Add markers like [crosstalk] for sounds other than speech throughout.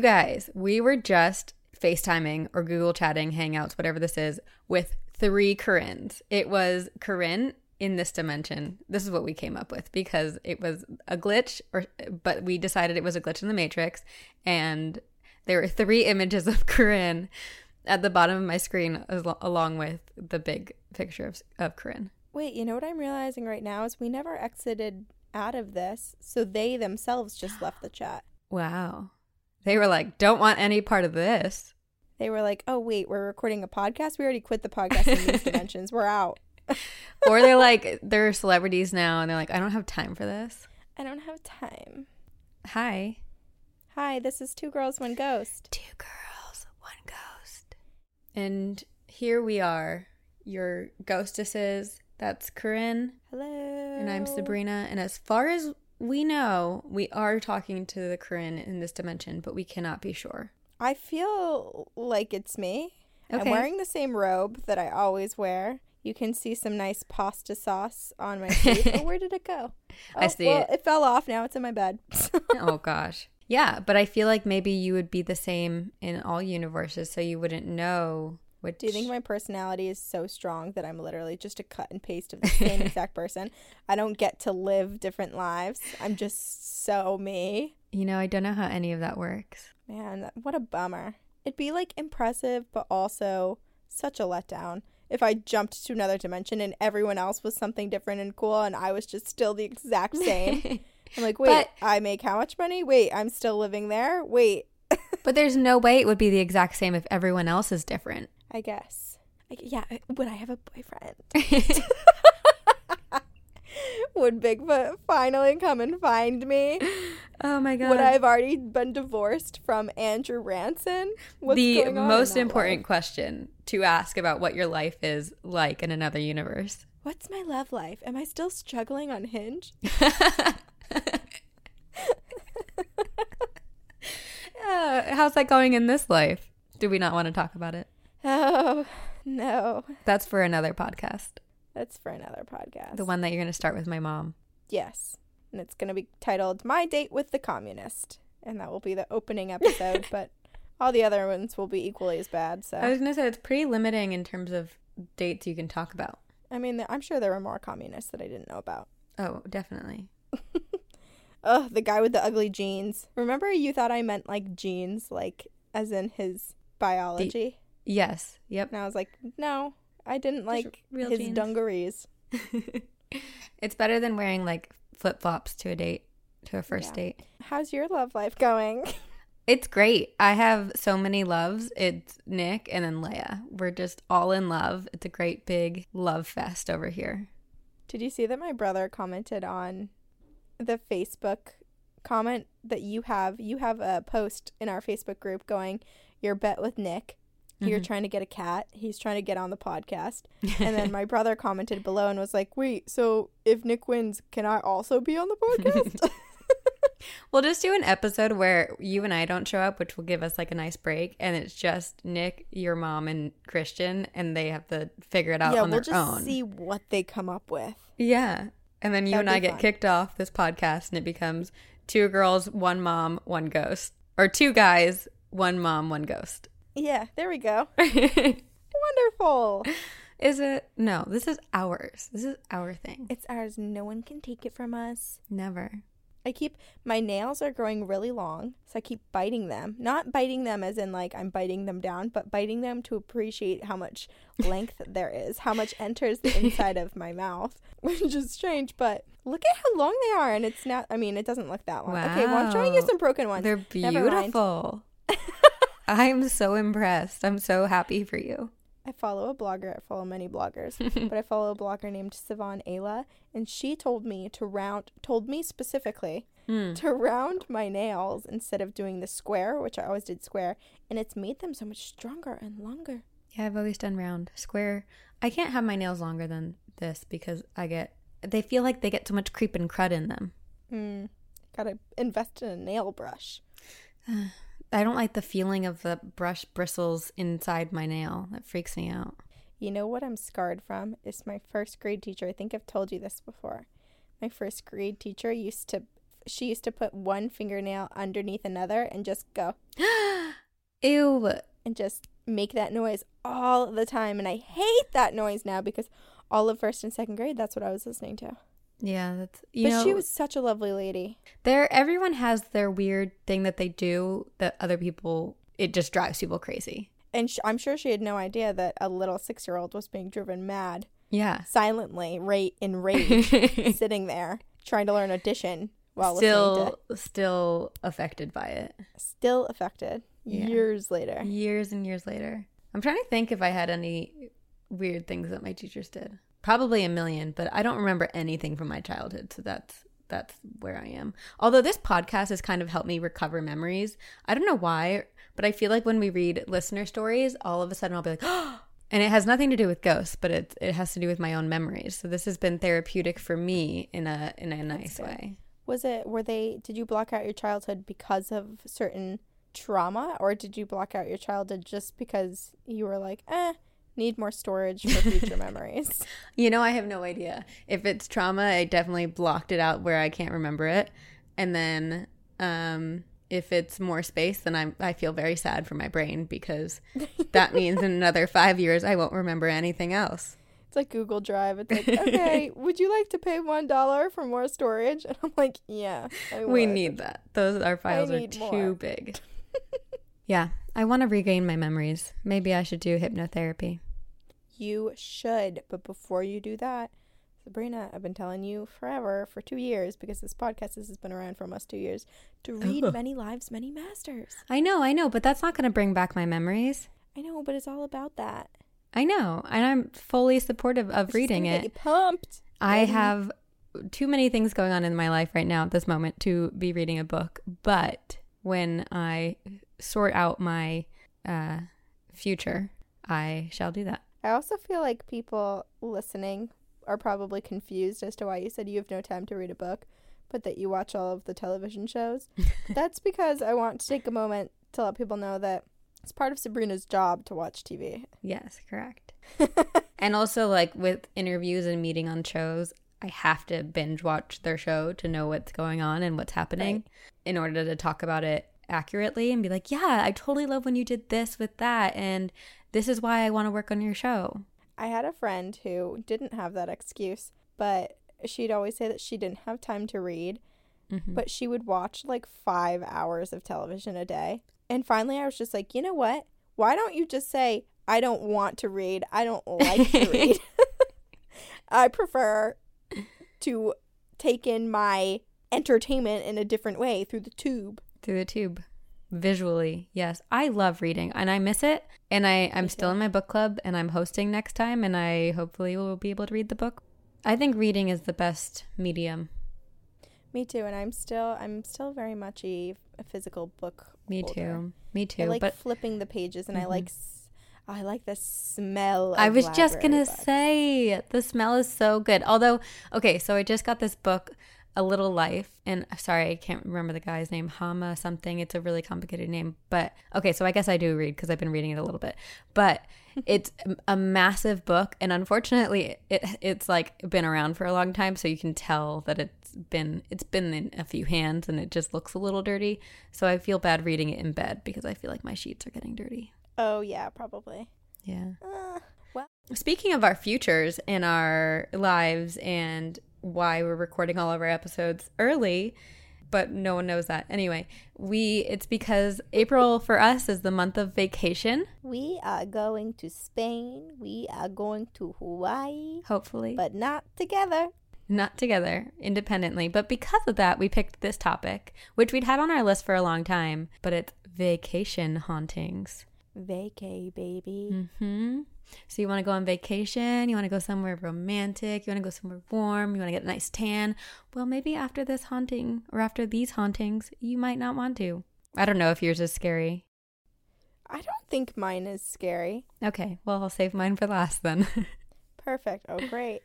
You guys, we were just FaceTiming or Google chatting, Hangouts, whatever this is, with three Corinnes. It was Corinne in this dimension. This is what we came up with because it was a glitch, or but we decided it was a glitch in the Matrix, and there were three images of Corinne at the bottom of my screen, as- along with the big picture of, of Corinne. Wait, you know what I'm realizing right now is we never exited out of this, so they themselves just left the chat. Wow. They were like, don't want any part of this. They were like, "Oh wait, we're recording a podcast. We already quit the podcast in these [laughs] dimensions. We're out." or they're [laughs] like, they're celebrities now and they're like, I don't have time for this. I don't have time. Hi. Hi, this is Two Girls One Ghost. Two girls, one ghost. And here we are, your ghostesses. That's Corinne. Hello. And I'm Sabrina. And as far as we know, we are talking to the Corinne in this dimension, but we cannot be sure. I feel like it's me. I'm wearing the same robe that I always wear. You can see some nice pasta sauce on my [laughs] face. oh, where did it go? I Oh, see well, it. It fell off. Now it's in my bed. [laughs] oh gosh. Yeah, but I feel like maybe you would be the same in all universes, so you wouldn't know which. Do you think my personality is so strong that I'm literally just a cut and paste of the same [laughs] exact person? I don't get to live different lives. I'm just so me. You know, I don't know how any of that works. Man, what a bummer. It'd be like impressive, but also such a letdown if I jumped to another dimension and everyone else was something different and cool and I was just still the exact same. [laughs] I'm like, wait, But- I make how much money? Wait, I'm still living there? Wait, [laughs] But there's no way it would be the exact same if everyone else is different. I guess. I, yeah, would I have a boyfriend? [laughs] [laughs] Would Bigfoot finally come and find me? oh my god. Would I have already been divorced from Andrew Ranson? What's the going on in most important life? question to ask about what your life is like in another universe. What's my love life? Am I still struggling on Hinge? [laughs] Uh, how's that going in this life? Do we not want to talk about it? [laughs] Oh, no. That's for another podcast. That's for another podcast. The one that you're going to start with my mom. Yes. And it's going to be titled My Date with the Communist. And that will be the opening [laughs] episode, but all the other ones will be equally as bad. So, I was going to say it's pretty limiting in terms of dates you can talk about. I mean, I'm sure there were more communists that I didn't know about. Oh, definitely. [laughs] Ugh, the guy with the ugly jeans. Remember you thought I meant like jeans, like as in his biology? Yes. Yep. And I was like, no, I didn't like his jeans. dungarees. [laughs] it's better than wearing like flip flops to a date, to a first Yeah. date. How's your love life going? [laughs] It's great. I have so many loves. It's Nick and then Leia. We're just all in love. It's a great big love fest over here. Did you see that my brother commented on the Facebook comment that you have? You have a post in our Facebook group going, Your bet with Nick. You're Mhm. trying to get a cat. He's trying to get on the podcast. [laughs] And then my brother commented below and was like, Wait, so if Nick wins, can I also be on the podcast? [laughs] [laughs] We'll just do an episode where you and I don't show up, which will give us like a nice break, and it's just Nick, your mom, and Christian, and they have to figure it out yeah, on we'll their just own. see what they come up with. Yeah. And then you That'd and I get fun. kicked off this podcast and it becomes two girls, one mom, one ghost. Or two guys, one mom, one ghost. Yeah, there we go. [laughs] Wonderful. Is it? No, this is ours. This is our thing. It's ours. No one can take it from us. Never. I keep my nails are growing really long, so I keep biting them. Not biting them as in like I'm biting them down, but biting them to appreciate how much length [laughs] there is, how much enters the inside of my mouth, [laughs] which is strange. But look at how long they are, and it's not. I mean, it doesn't look that long. Okay, well I'm showing you Wow. some broken ones. They're beautiful. I'm so impressed. I'm so happy for you. I follow a blogger. I follow many bloggers, [laughs] but I follow a blogger named Sivan Ayla, and she told me to round. Told me specifically Hmm. to round my nails instead of doing the square, which I always did square, and it's made them so much stronger and longer. Yeah, I've always done round. Square. I can't have my nails longer than this because I get, they feel like they get so much creep and crud in them. Hmm. Gotta invest in a nail brush. [sighs] [sighs] [sighs] I don't like the feeling of the brush bristles inside my nail. That freaks me out. You know what I'm scarred from? Is my first grade teacher. I think I've told you this before. My first grade teacher used to she used to put one fingernail underneath another and just go [gasps] Ew. and just make that noise all the time. And I hate that noise now because all of first and second grade, that's what I was listening to. Yeah, that's you but know she was such a lovely lady. there everyone has their weird thing that they do that other people it just drives people crazy. And sh- I'm sure she had no idea that a little six year old was being driven mad Yeah. silently, right in [laughs] rage, sitting there trying to learn addition while still still affected by it. still affected Yeah. years later. Years and years later. I'm trying to think if I had any weird things that my teachers did. Probably a million, but I don't remember anything from my childhood, so that's that's where I am. Although this podcast has kind of helped me recover memories. I don't know why, but I feel like when we read listener stories, all of a sudden I'll be like, "Oh!" [gasps] And it has nothing to do with ghosts, but it it has to do with my own memories. So this has been therapeutic for me in a in a nice way. Was it, were they, did you block out your childhood because of certain trauma or did you block out your childhood just because you were like, eh, need more storage for future [laughs] memories? You know, I have no idea. If it's trauma, I definitely blocked it out where I can't remember it. And then um if it's more space, then I'm I feel very sad for my brain because that [laughs] means in another 5 years I won't remember anything else. It's like Google Drive. It's like, [laughs] okay, would you like to pay one dollar for more storage? And I'm like, yeah, I We need that. Those our files are need too more. big. yeah, I want to regain my memories. Maybe I should do hypnotherapy. You should, but before you do that, Sabrina, I've been telling you forever for two years because this podcast has been around for almost two years to read Oh. Many Lives, Many Masters. I know, I know, but that's not going to bring back my memories. I know, but it's all about that. I know, and I'm fully supportive of It's reading it. Get pumped. I have too many things going on in my life right now at this moment to be reading a book. But when I sort out my uh, future, I shall do that. I also feel like people listening are probably confused as to why you said you have no time to read a book, but that you watch all of the television shows. [laughs] That's because I want to take a moment to let people know that it's part of Sabrina's job to watch TV. Yes, correct. [laughs] and also, like with interviews and meeting on shows, I have to binge watch their show to know what's going on and what's happening Right. in order to talk about it accurately and be like, yeah, I totally love when you did this with that. And this is why I want to work on your show. I had a friend who didn't have that excuse, but she'd always say that she didn't have time to read, Mhm. but she would watch like five hours of television a day. And finally, I was just like, you know what? Why don't you just say, I don't want to read. I don't [laughs] like to read. [laughs] I prefer to take in my entertainment in a different way through the tube. Through the tube visually yes i love reading and i miss it and i i'm still in my book club and i'm hosting next time and i hopefully will be able to read the book i think reading is the best medium Me too, and I'm still I'm still very much a, a physical book. me holder. too me too I like but flipping the pages, and I Mhm. like s- I like the smell. Of i was just gonna books. say the smell is so good although okay so i just got this book a little life and sorry i can't remember the guy's name hama something. It's a really complicated name but okay so i guess i do read because i've been reading it a little bit. But [laughs] it's a massive book and unfortunately it it's like been around for a long time so you can tell that it's been it's been in a few hands and it just looks a little dirty. So i feel bad reading it in bed because i feel like my sheets are getting dirty. Oh yeah, probably. yeah. Uh, Speaking of our futures and our lives and why we're recording all of our episodes early, but no one knows that. Anyway, we it's because April for us is the month of vacation, we are going to Spain. We are going to Hawaii, hopefully. but not together. Not together, independently, but because of that, we picked this topic, which we'd had on our list for a long time, but it's vacation hauntings. Vacay, baby. Mm hmm So you want to go on vacation, you want to go somewhere romantic, you want to go somewhere warm, you want to get a nice tan. Well, maybe after this haunting or after these hauntings, you might not want to. I don't know if yours is scary. I don't think mine is scary. Okay, well, I'll save mine for last then. [laughs] Perfect. Oh, great.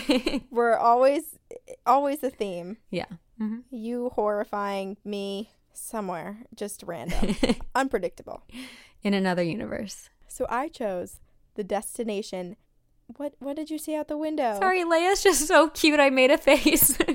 [laughs] We're always, always a theme. yeah. hmm You horrifying me somewhere, just random, [laughs] unpredictable. In another universe. So I chose the destination. What What did you see out the window? Sorry, Leia's just so cute. I made a face. [laughs]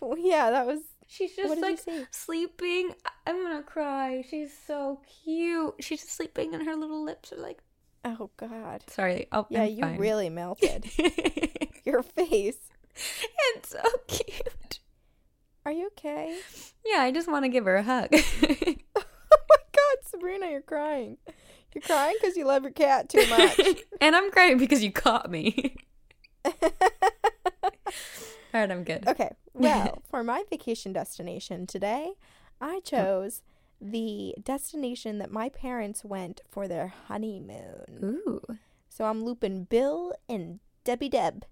Oh, yeah, that was. She's just What did you like sleeping. I'm gonna cry. She's so cute. She's just sleeping, and her little lips are like. Oh God. Sorry. Oh, Yeah, I'm you fine. really melted. [laughs] Your face. it's so [laughs] cute. Are you okay? Yeah, I just want to give her a hug. Oh my God, Sabrina, you're crying. You're crying because you love your cat too much. [laughs] and I'm crying because you caught me. [laughs] All right, I'm good. okay, well, [laughs] for my vacation destination today, I chose the destination that my parents went for their honeymoon. Ooh. So I'm looping Bill and Debbie Deb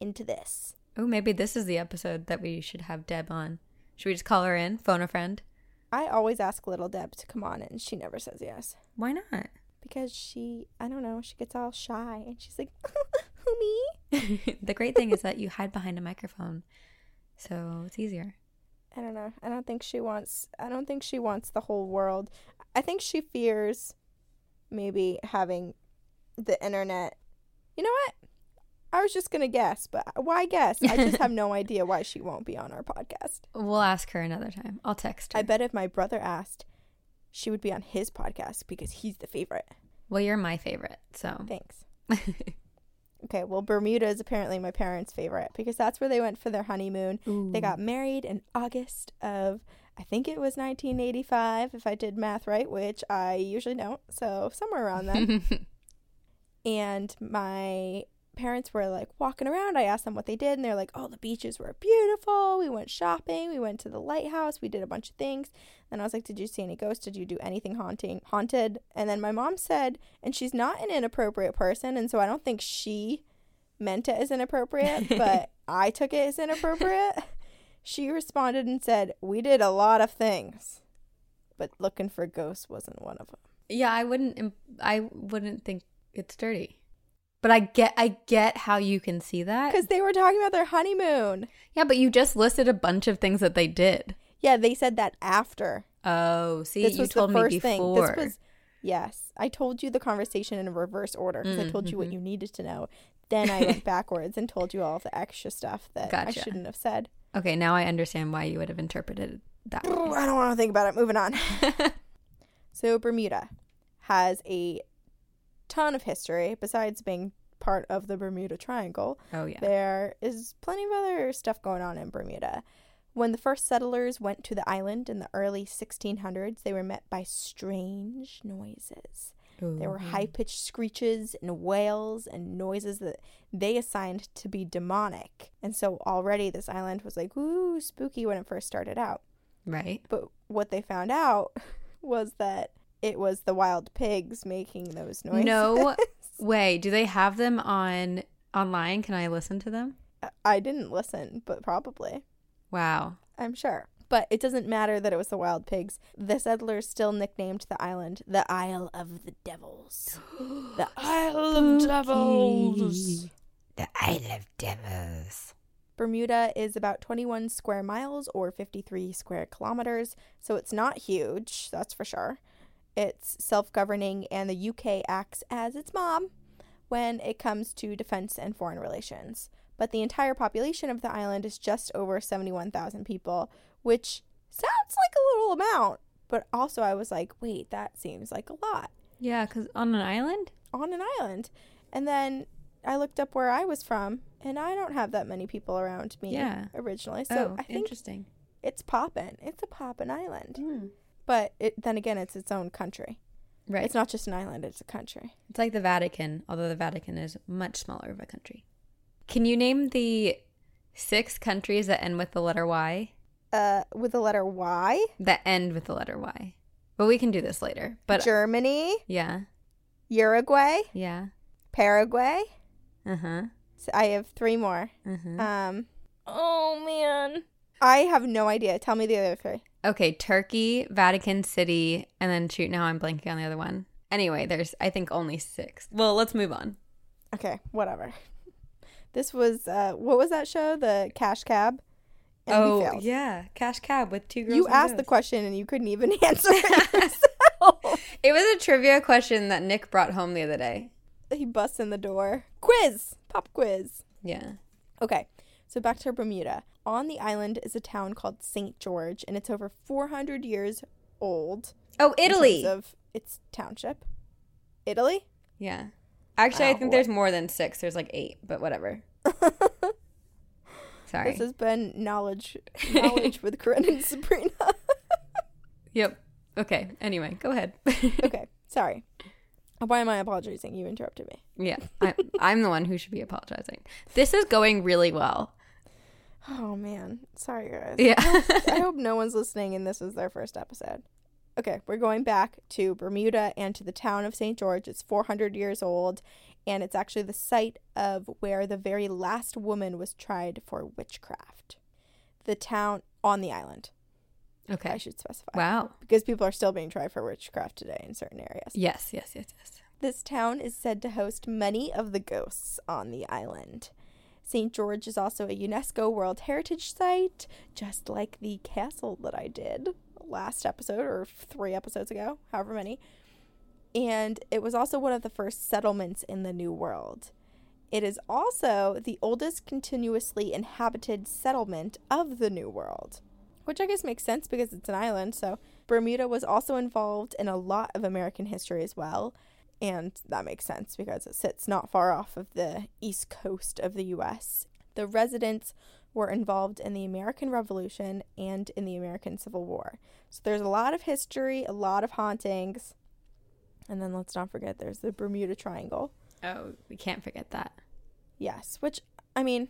into this. Oh, maybe this is the episode that we should have Deb on. Should we just call her in? Phone a friend? I always ask little Deb to come on, and she never says yes. Why not? Because she, I don't know, she gets all shy and she's like, [laughs] who, me? [laughs] the great thing is that you hide behind a microphone, so it's easier. I don't know. I don't think she wants, I don't think she wants the whole world. I think she fears maybe having the internet. You know what? I was just going to guess, but why guess? I just have no [laughs] idea why she won't be on our podcast. We'll ask her another time. I'll text her. I bet if my brother asked, she would be on his podcast because he's the favorite. well, you're my favorite, so. Thanks. [laughs] Okay, well, Bermuda is apparently my parents' favorite because that's where they went for their honeymoon. They got married in August of, I think it was 1985, if I did math right, which I usually don't. So somewhere around then. [laughs] and my parents were like walking around. I asked them what they did, and they're like, "Oh, the beaches were beautiful. We went shopping. We went to the lighthouse. We did a bunch of things." And I was like, "Did you see any ghosts? Did you do anything haunting, haunted?" And then my mom said, and she's not an inappropriate person, and so I don't think she meant it as inappropriate, [laughs] but I took it as inappropriate. she responded and said, "We did a lot of things, but looking for ghosts wasn't one of them." yeah, I wouldn't. I wouldn't think it's dirty. But I get. I get how you can see that. Because they were talking about their honeymoon. Yeah, but you just listed a bunch of things that they did. Yeah, they said that after. Oh, see, this you was told the me first before. thing. This was yes. I told you the conversation in a reverse order because I told you Mm-hmm. what you needed to know. Then I went [laughs] backwards and told you all of the extra stuff that I shouldn't have said. Okay, now I understand why you would have interpreted that. I don't want to think about it. Moving on. [laughs] so Bermuda has a ton of history besides being part of the Bermuda Triangle. Oh yeah. There is plenty of other stuff going on in Bermuda. When the first settlers went to the island in the early 1600s, they were met by strange noises. There were high pitched screeches and wails and noises that they assigned to be demonic. And so already this island was like, ooh, spooky when it first started out. right. But what they found out [laughs] was that it was the wild pigs making those noises. No [laughs] way. Do they have them on online? Can I listen to them? I didn't listen, but probably. Wow. I'm sure. But it doesn't matter that it was the wild pigs. The settlers still nicknamed the island the Isle of the Devils. [gasps] the Isle of Devils. The Isle of Devils. Bermuda is about 21 square miles or 53 square kilometers, so it's not huge, that's for sure. It's self governing, and the UK acts as its mom when it comes to defense and foreign relations. But the entire population of the island is just over 71,000 people, which sounds like a little amount, but also I was like, wait, that seems like a lot Yeah, because on an island? on an island. And then I looked up where I was from, and I don't have that many people around me Yeah. originally. So oh, I think interesting. it's poppin'. It's a poppin' island. Mm. But it, then again, it's its own country. Right. It's not just an island, it's a country. It's like the Vatican, although the Vatican is much smaller of a country. Can you name the six countries that end with the letter Y? Uh, with the letter Y, That end with the letter Y. But we can do this later. But Germany, yeah, Uruguay, yeah. Paraguay. Uh huh. So I have three more. Uh huh. Um, oh man. I have no idea. Tell me the other three. Okay, Turkey, Vatican City, and then shoot, now I'm blanking on the other one. Anyway, there's I think only six. Well, let's move on. Okay, whatever. This was, uh, what was that show? The Cash Cab? And oh yeah, Cash Cab with two girls. You asked the question and you couldn't even [laughs] answer it. [laughs] It was a trivia question that Nick brought home the other day. he busts in the door. Quiz! Pop quiz. Yeah. Okay, So back to Bermuda. On the island is a town called St. George, and it's over 400 years old. Oh, Italy. of its township. Italy? yeah. Actually, I Wow, think boy. there's more than six. There's like eight, but whatever. [laughs] Sorry. This has been knowledge knowledge with Corinne and [laughs] Sabrina. [laughs] Yep. Okay. Anyway, go ahead. okay, sorry. Why am I apologizing? You interrupted me. yeah, I, I'm the one who should be apologizing. This is going really well. Oh man, sorry guys. Yeah. I [laughs] hope no one's listening and this is their first episode. Okay, we're going back to Bermuda and to the town of St. George. It's 400 years old, and it's actually the site of where the very last woman was tried for witchcraft. The town on the island, Okay. I should specify. Wow. Because people are still being tried for witchcraft today in certain areas. Yes. Yes. Yes. Yes. This town is said to host many of the ghosts on the island. St. George is also a UNESCO World Heritage Site, just like the castle that I did last episode or three episodes ago, however many. And it was also one of the first settlements in the New World. It is also the oldest continuously inhabited settlement of the New World, which I guess makes sense because it's an island. So, Bermuda was also involved in a lot of American history as well. And that makes sense because it sits not far off of the east coast of the US. The residents were involved in the American Revolution and in the American Civil War. So there's a lot of history, a lot of hauntings. And then let's not forget there's the Bermuda Triangle. Oh, we can't forget that. Yes, which I mean,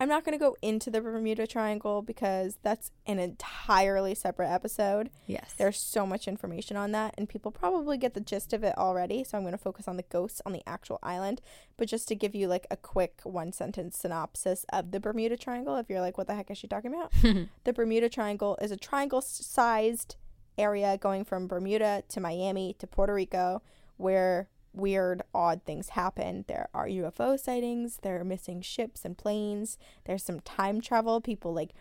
I'm not going to go into the Bermuda Triangle because that's an entirely separate episode. Yes. There's so much information on that, and people probably get the gist of it already. So I'm going to focus on the ghosts on the actual island. But just to give you like a quick one sentence synopsis of the Bermuda Triangle, if you're like, what the heck is she talking about? [laughs] the Bermuda Triangle is a triangle sized area going from Bermuda to Miami to Puerto Rico where weird, odd things happen. There are UFO sightings, there are missing ships and planes, there's some time travel. People like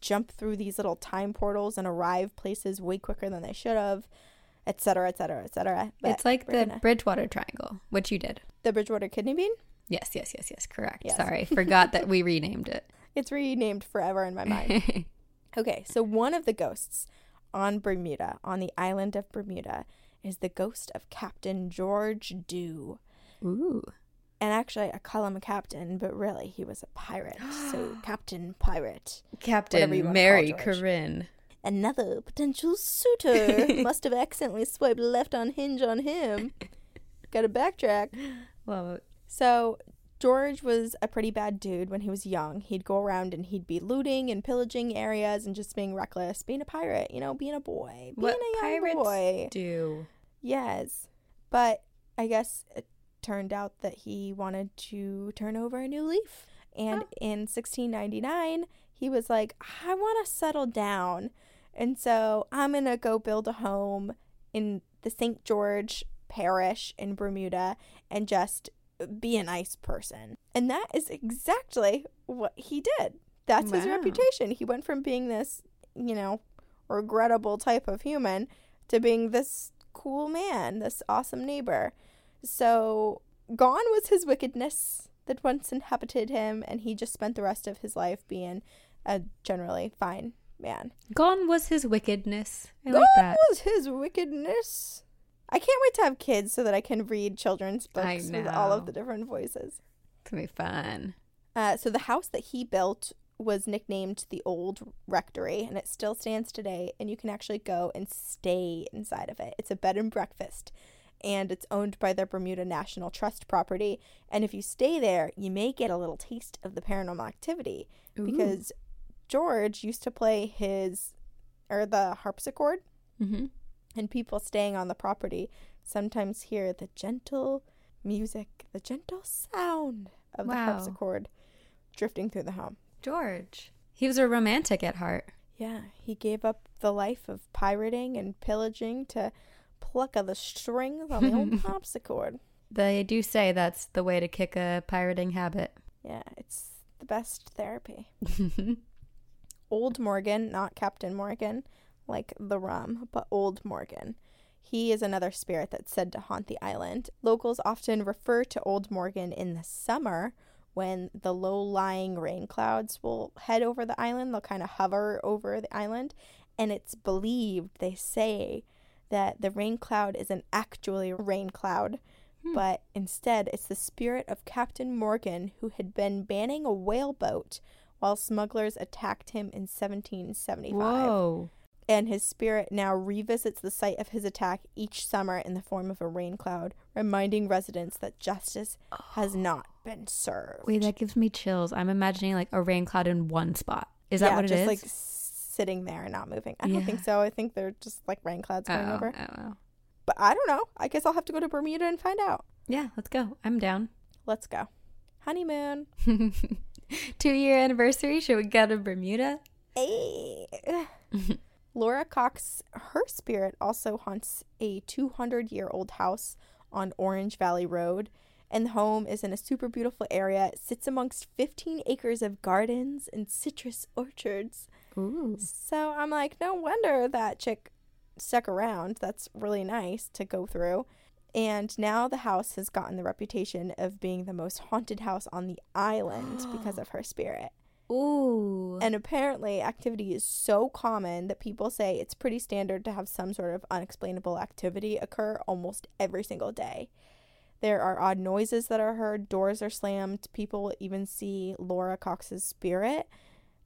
jump through these little time portals and arrive places way quicker than they should have, etc., etc., etc. it's like the gonna- Bridgewater Triangle, which you did. The Bridgewater Kidney Bean. Yes, yes, yes, yes. Correct. Yes. Sorry, forgot that we renamed it. [laughs] It's renamed forever in my mind. [laughs] Okay, so one of the ghosts on Bermuda, on the island of Bermuda, is the ghost of Captain George Dew. Ooh. And actually, I call him a captain, but really, he was a pirate. so, [gasps] Captain Pirate. Captain Mary. Corinne. Another potential suitor [laughs] must have accidentally swiped left on hinge on him. Gotta backtrack. Love it. So George was a pretty bad dude when he was young. He'd go around and he'd be looting and pillaging areas and just being reckless, being a pirate, you know, being a boy, being What a young boy. do? Yes. But I guess it turned out that he wanted to turn over a new leaf. And Oh. in 1699, he was like, I want to settle down. And so I'm going to go build a home in the St. George parish in Bermuda and just be a nice person. And that is exactly what he did. That's his reputation. He went from being this, you know, regrettable type of human to being this cool man, this awesome neighbor. So gone was his wickedness that once inhabited him, and he just spent the rest of his life being a generally fine man. Gone was his wickedness. I gone like that. was his wickedness. I can't wait to have kids so that I can read children's books with all of the different voices. It's gonna be fun. Uh, so the house that he built was nicknamed the Old Rectory, and it still stands today. And you can actually go and stay inside of it. It's a bed and breakfast, and it's owned by the Bermuda National Trust property. And if you stay there, you may get a little taste of the paranormal activity because George used to play his or the harpsichord, hmm and people staying on the property sometimes hear the gentle music, the gentle sound of the harpsichord drifting through the home. George. He was a romantic at heart. Yeah, he gave up the life of pirating and pillaging to pluck of the strings on the old [laughs] harpsichord. They do say that's the way to kick a pirating habit. Yeah, it's the best therapy. [laughs] Old Morgan, not Captain Morgan, like the rum, but Old Morgan. He is another spirit that's said to haunt the island. Locals often refer to Old Morgan in the summer when the low lying rain clouds will head over the island. They'll kind of hover over the island. And it's believed, they say, that the rain cloud isn't actually a rain cloud, Hmm. but instead it's the spirit of Captain Morgan who had been banning a whaleboat while smugglers attacked him in 1775 Whoa. And his spirit now revisits the site of his attack each summer in the form of a rain cloud, reminding residents that justice has oh. not been served. Wait, that gives me chills. I'm imagining like a rain cloud in one spot. Is that yeah, what it just is? like sitting there and not moving. I don't think so. I think they're just like rain clouds going oh, over. Oh, oh, But I don't know. I guess I'll have to go to Bermuda and find out. Yeah, let's go. I'm down. Let's go. Honeymoon. [laughs] Two year anniversary. Should we go to Bermuda? Hey. [laughs] Laura Cox, her spirit also haunts a 200 year old house on Orange Valley Road. And the home is in a super beautiful area. It sits amongst 15 acres of gardens and citrus orchards. Ooh. So I'm like, no wonder that chick stuck around. That's really nice to go through. And now the house has gotten the reputation of being the most haunted house on the island because [gasps] of her spirit. Ooh. And apparently, activity is so common that people say it's pretty standard to have some sort of unexplainable activity occur almost every single day. There are odd noises that are heard, doors are slammed, people will even see Laura Cox's spirit.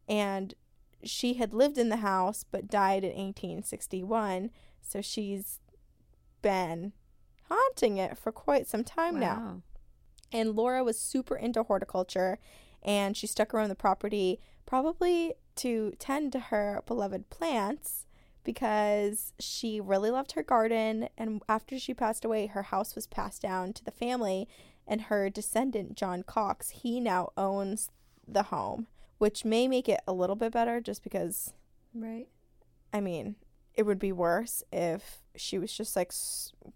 And she had lived in the house but died in 1861, so she's been haunting it for quite some time now. And Laura was super into horticulture and she stuck around the property probably to tend to her beloved plants because she really loved her garden. And after she passed away, her house was passed down to the family, and her descendant, John Cox, he now owns the home, which may make it a little bit better just because Right. I mean, it would be worse if she was just like,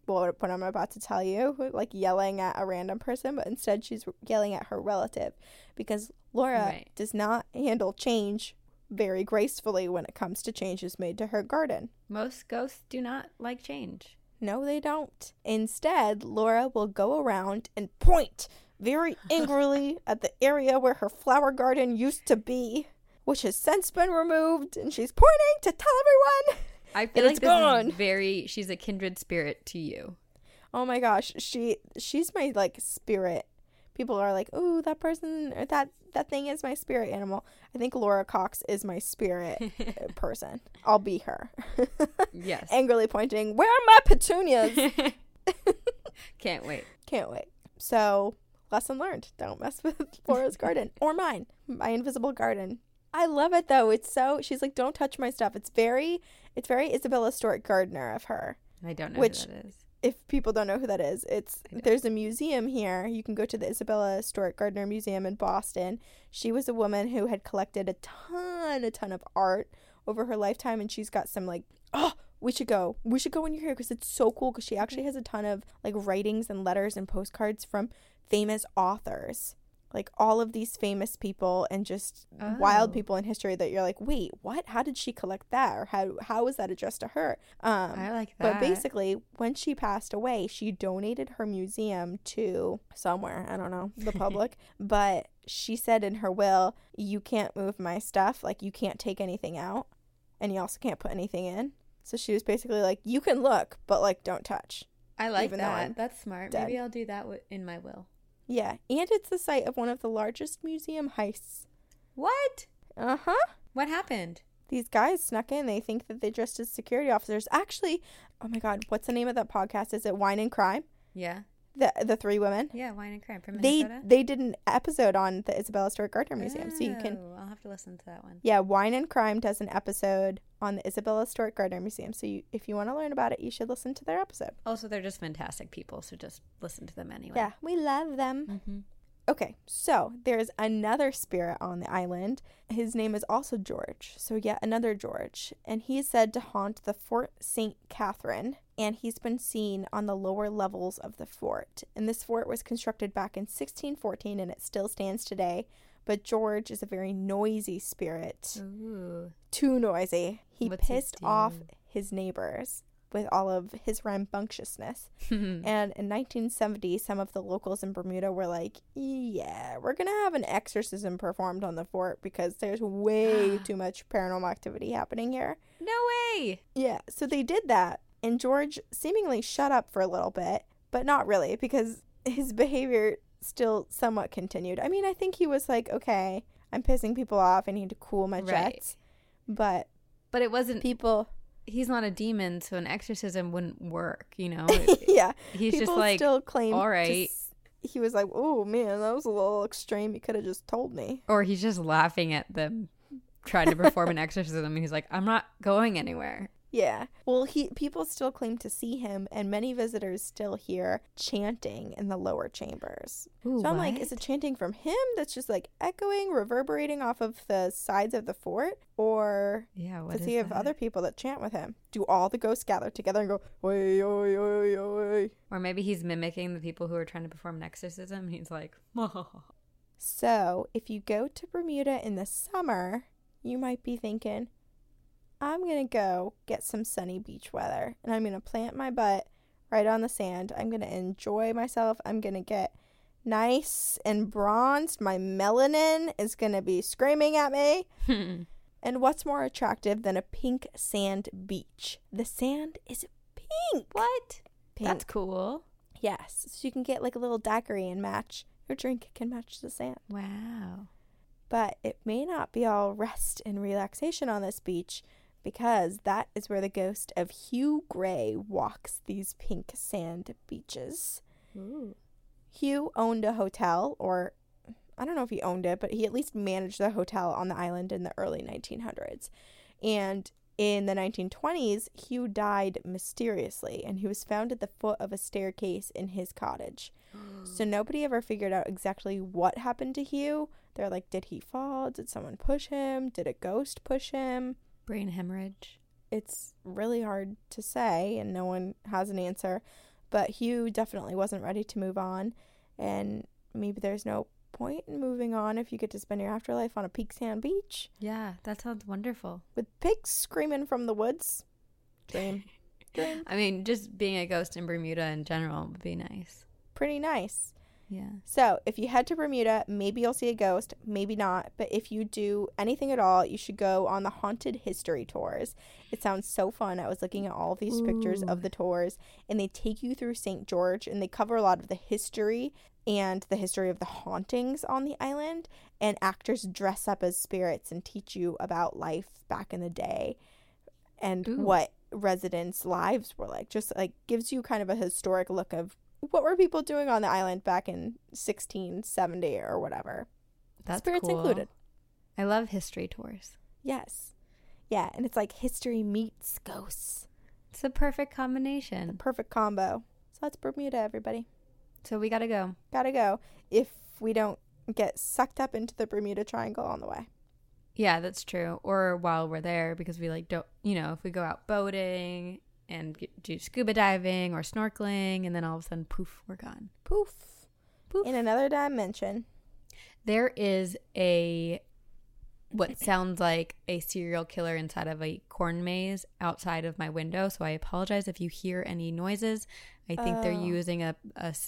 well, what I'm about to tell you, like yelling at a random person, but instead she's yelling at her relative because Laura Right. does not handle change very gracefully when it comes to changes made to her garden. Most ghosts do not like change. No, they don't. Instead, Laura will go around and point very [laughs] angrily at the area where her flower garden used to be, which has since been removed, and she's pointing to tell everyone. I feel like it's this gone. is very. She's a kindred spirit to you. Oh my gosh, she she's my like spirit. People are like, oh, that person or that that thing is my spirit animal." I think Laura Cox is my spirit [laughs] person. I'll be her. Yes. [laughs] Angrily pointing, "Where are my petunias?" [laughs] Can't wait. Can't wait. So, lesson learned. Don't mess with Laura's garden or mine. My invisible garden. I love it though. It's so she's like, "Don't touch my stuff." It's very it's very Isabella Stewart Gardner of her. I don't know Which- who that is. if people don't know who that is, it's there's a museum here. You can go to the Isabella Stewart Gardner Museum in Boston. She was a woman who had collected a ton, a ton of art over her lifetime, and she's got some like, oh, we should go. We should go when you're here because it's so cool. Because she actually has a ton of like writings and letters and postcards from famous authors. Like all of these famous people and just wild Oh. people in history that you're like, wait, what? How did she collect that? Or how how was that addressed to her? Um, I like that. but basically, when she passed away, she donated her museum to somewhere, I don't know, the [laughs] public. but she said in her will, you can't move my stuff. Like, you can't take anything out. And you also can't put anything in. So she was basically like, you can look, but like, don't touch. I like even that. That's smart. dead. Maybe I'll do that in my will. Yeah. And it's the site of one of the largest museum heists. What? Uh huh. What happened? These guys snuck in. They think that they dressed as security officers. Actually, oh my God, what's the name of that podcast? Is it Wine and Crime? Yeah. The, the three women? Yeah. Wine and crime from they Minnesota. they did an episode on the Isabella Stewart Gardner Museum, so you can Oh, I'll have to listen to that one. yeah, Wine and Crime does an episode on the Isabella Stewart Gardner Museum. So you, if you want to learn about it, you should listen to their episode. Also, they're just fantastic people, so just listen to them anyway. Yeah, we love them. Mm-hmm. Okay, so there's another spirit on the island. His name is also George. So yet another George, and he is said to haunt the Fort St. Catherine, and he's been seen on the lower levels of the fort. And this fort was constructed back in 1614 and it still stands today. But George is a very noisy spirit. Ooh. Too noisy. He What's he pissed off his neighbors with all of his rambunctiousness. [laughs] and in 1970, some of the locals in Bermuda were like, yeah, we're going to have an exorcism performed on the fort because there's way [gasps] too much paranormal activity happening here. no way. Yeah, so they did that. And George seemingly shut up for a little bit, but not really because his behavior still somewhat continued. I mean, I think he was like, okay, I'm pissing people off. I need to cool my Right. jets. But But it wasn't. people, He's not a demon, so an exorcism wouldn't work. You know. [laughs] yeah, He's people just like, still claim. "All to he was like, oh man, that was a little extreme. You could have just told me. or he's just laughing at them trying to perform an exorcism. And he's like, I'm not going anywhere. Yeah. Well, he people still claim to see him, and many visitors still hear chanting in the lower chambers. Ooh, So I'm like, is it chanting from him that's just like echoing, reverberating off of the sides of the fort? Or Yeah. What does he have that? other people that chant with him? Do all the ghosts gather together and go, oi, oi, oi, oi? Or maybe he's mimicking the people who are trying to perform an exorcism. He's like, [laughs] So if you go to Bermuda in the summer, you might be thinking, I'm going to go get some sunny beach weather and I'm going to plant my butt right on the sand. I'm going to enjoy myself. I'm going to get nice and bronzed. My melanin is going to be screaming at me. Hmm. And what's more attractive than a pink sand beach? The sand is pink. what? Pink. That's cool. yes. So you can get like a little daiquiri and match. Your drink can match the sand. Wow. But it may not be all rest and relaxation on this beach because that is where the ghost of Hugh Gray walks these pink sand beaches. Ooh. Hugh owned a hotel, or I don't know if he owned it, but he at least managed the hotel on the island in the early 1900s. And in the 1920s, Hugh died mysteriously, and he was found at the foot of a staircase in his cottage. So [gasps] nobody ever figured out exactly what happened to Hugh. They're like, did he fall? Did someone push him? Did a ghost push him? Brain hemorrhage. It's really hard to say, and no one has an answer. But Hugh definitely wasn't ready to move on, and maybe there's no point in moving on if you get to spend your afterlife on a peak sand beach Yeah, that sounds wonderful. with pigs screaming from the woods. Dream. Dream. [laughs] I mean, just being a ghost in Bermuda in general would be nice. Pretty nice. Yeah. So, if you head to Bermuda, maybe you'll see a ghost, maybe not. But if you do anything at all, you should go on the haunted history tours. It sounds so fun. I was looking at all these pictures of the tours, and they take you through St. George, and they cover a lot of the history and the history of the hauntings on the island. And actors dress up as spirits and teach you about life back in the day and Ooh. what residents' lives were like. Just like gives you kind of a historic look of what were people doing on the island back in 1670 or whatever. That's Spirits cool. included. I love history tours. Yes. Yeah, and it's like history meets ghosts. It's a perfect The combination. perfect combo. So that's Bermuda, everybody. So we gotta go. Gotta go if we don't get sucked up into the Bermuda Triangle on the way. Yeah, that's true. Or while we're there, because we like don't, you know, if we go out boating and get, do scuba diving or snorkeling, and then all of a sudden, poof, we're gone. Poof. Poof. In another dimension. There is a what sounds like a serial killer inside of a corn maze outside of my window. So I apologize if you hear any noises. I think they're Oh. using a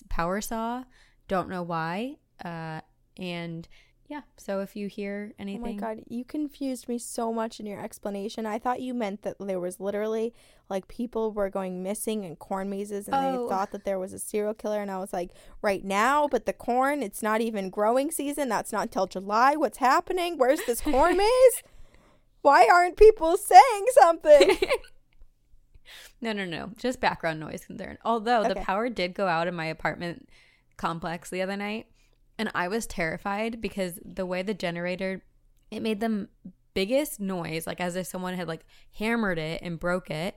power saw. Don't know why. Uh, and yeah, so if you hear anything, Oh my god, you confused me so much in your explanation. I thought you meant that there was literally like people were going missing in corn mazes and Oh. they thought that there was a serial killer and I was like, "Right now, but the corn, it's not even growing season. That's not until July. What's happening? Where's this corn [laughs] maze? Why aren't people saying something?" [laughs] No, no, no. Just background noise concern. Although the power did go out in my apartment complex the other night, and I was terrified because the way the generator it made the biggest noise, like as if someone had like hammered it and broke it.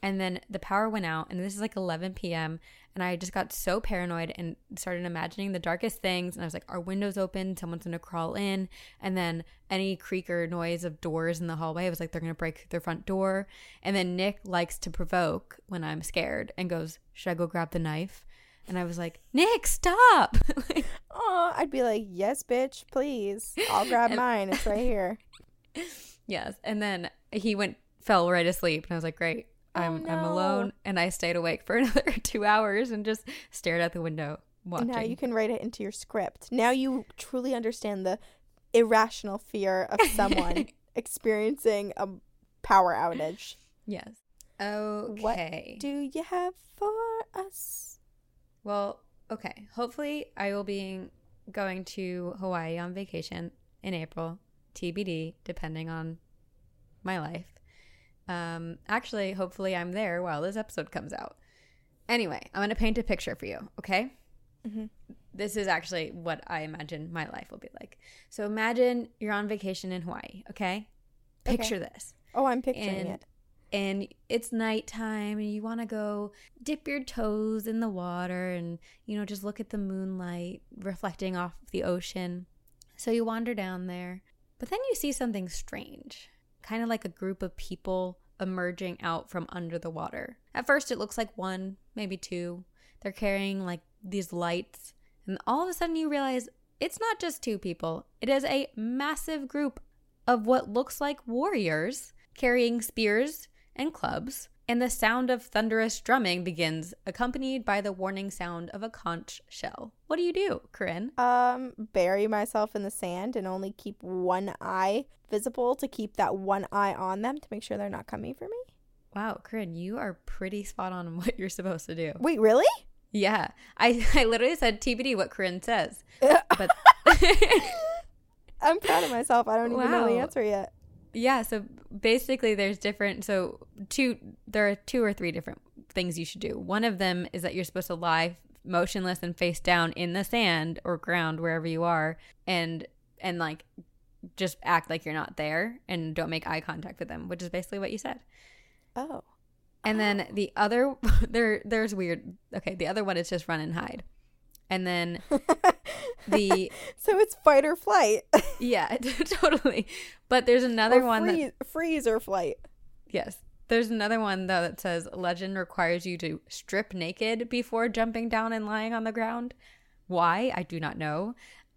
And then the power went out, and this is like 11 p.m. And I just got so paranoid and started imagining the darkest things. And I was like, "Our windows open? Someone's gonna crawl in." And then any creak or noise of doors in the hallway, I was like, "They're gonna break their front door." And then Nick likes to provoke when I'm scared and goes, "Should I go grab the knife?" And I was like, "Nick, stop!" [laughs] Like, Oh, I'd be like, "Yes, bitch, please. I'll grab [laughs] mine. It's right here." [laughs] yes. And then he went, fell right asleep, and I was like, "Great." Oh, I'm I'm alone and I stayed awake for another 2 hours and just stared out the window watching. Now you can write it into your script. Now you truly understand the irrational fear of someone experiencing a power outage. yes. Okay. What Do you have for us? Well, okay. Hopefully, I will be going to Hawaii on vacation in April, TBD, depending on my life. Um, actually, hopefully, I'm there while this episode comes out. Anyway, I'm going to paint a picture for you, okay? Mhm. This is actually what I imagine my life will be like. So imagine you're on vacation in Hawaii, okay? Okay. Picture this Oh, I'm picturing and it. And it's nighttime and you want to go dip your toes in the water and you know just look at the moonlight reflecting off the ocean. So you wander down there but then you see something strange kind of like a group of people emerging out from under the water. At first it looks like one maybe two. They're carrying like these lights and all of a sudden you realize it's not just two people. It is a massive group of what looks like warriors carrying spears and clubs, and the sound of thunderous drumming begins, accompanied by the warning sound of a conch shell. What do you do, Corinne? Um, bury myself in the sand and only keep one eye visible to keep that one eye on them to make sure they're not coming for me. Wow, Corinne, you are pretty spot on [laughs] what you're supposed to do. Wait, really? Yeah, I, I literally said TBD what Corinne says, [laughs] but [laughs] I'm proud of myself. I don't even know the answer yet. Yeah. So basically, there's different. So two, there are two or three different things you should do. One of them is that you're supposed to lie motionless and face down in the sand or ground wherever you are, and and like just act like you're not there and don't make eye contact with them, which is basically what you said. Oh. And then oh. the other [laughs] there there's weird. Okay, the other one is just run and hide. And then [laughs] the so it's fight or flight. [laughs] yeah, totally. But there's another or one that freeze, freeze or flight. Yes. There's another one though that says legend requires you to strip naked before jumping down and lying on the ground. Why? I do not know.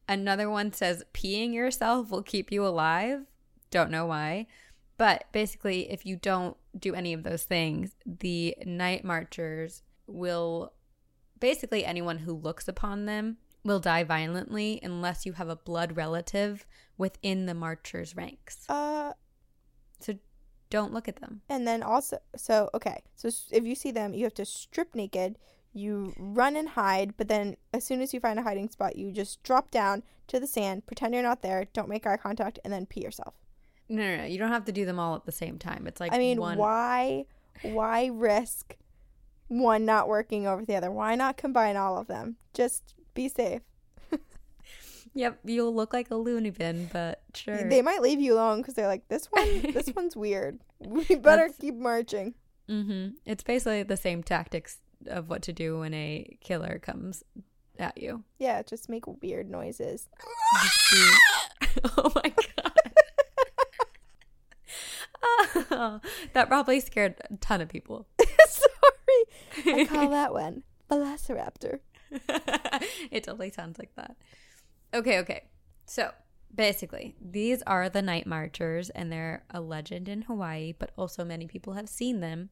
Another one says peeing yourself will keep you alive. Don't know why. But basically, if you don't do any of those things, the night marchers will basically anyone who looks upon them will die violently unless you have a blood relative within the marchers' ranks. Uh, So don't look at them. and then also, so okay, so if you see them, you have to strip naked. You run and hide, but then as soon as you find a hiding spot, you just drop down to the sand, pretend you're not there, don't make eye contact, and then pee yourself. No, no, no. You don't have to do them all at the same time. It's like I mean, one. why, why risk one not working over the other? Why not combine all of them? Just be safe. [laughs] Yep, you'll look like a loony bin, but sure. They might leave you alone because they're like, this one, [laughs] this one's weird. We better That's- keep marching. mm-hmm. It's basically the same tactics of what to do when a killer comes at you. Yeah, just make weird noises. Be- [laughs] oh my god. Oh, that probably scared a ton of people. Sorry, I call that one Velociraptor. [laughs] it totally sounds like that. Okay, okay. So basically, these are the night marchers, and they're a legend in Hawaii, but also many people have seen them.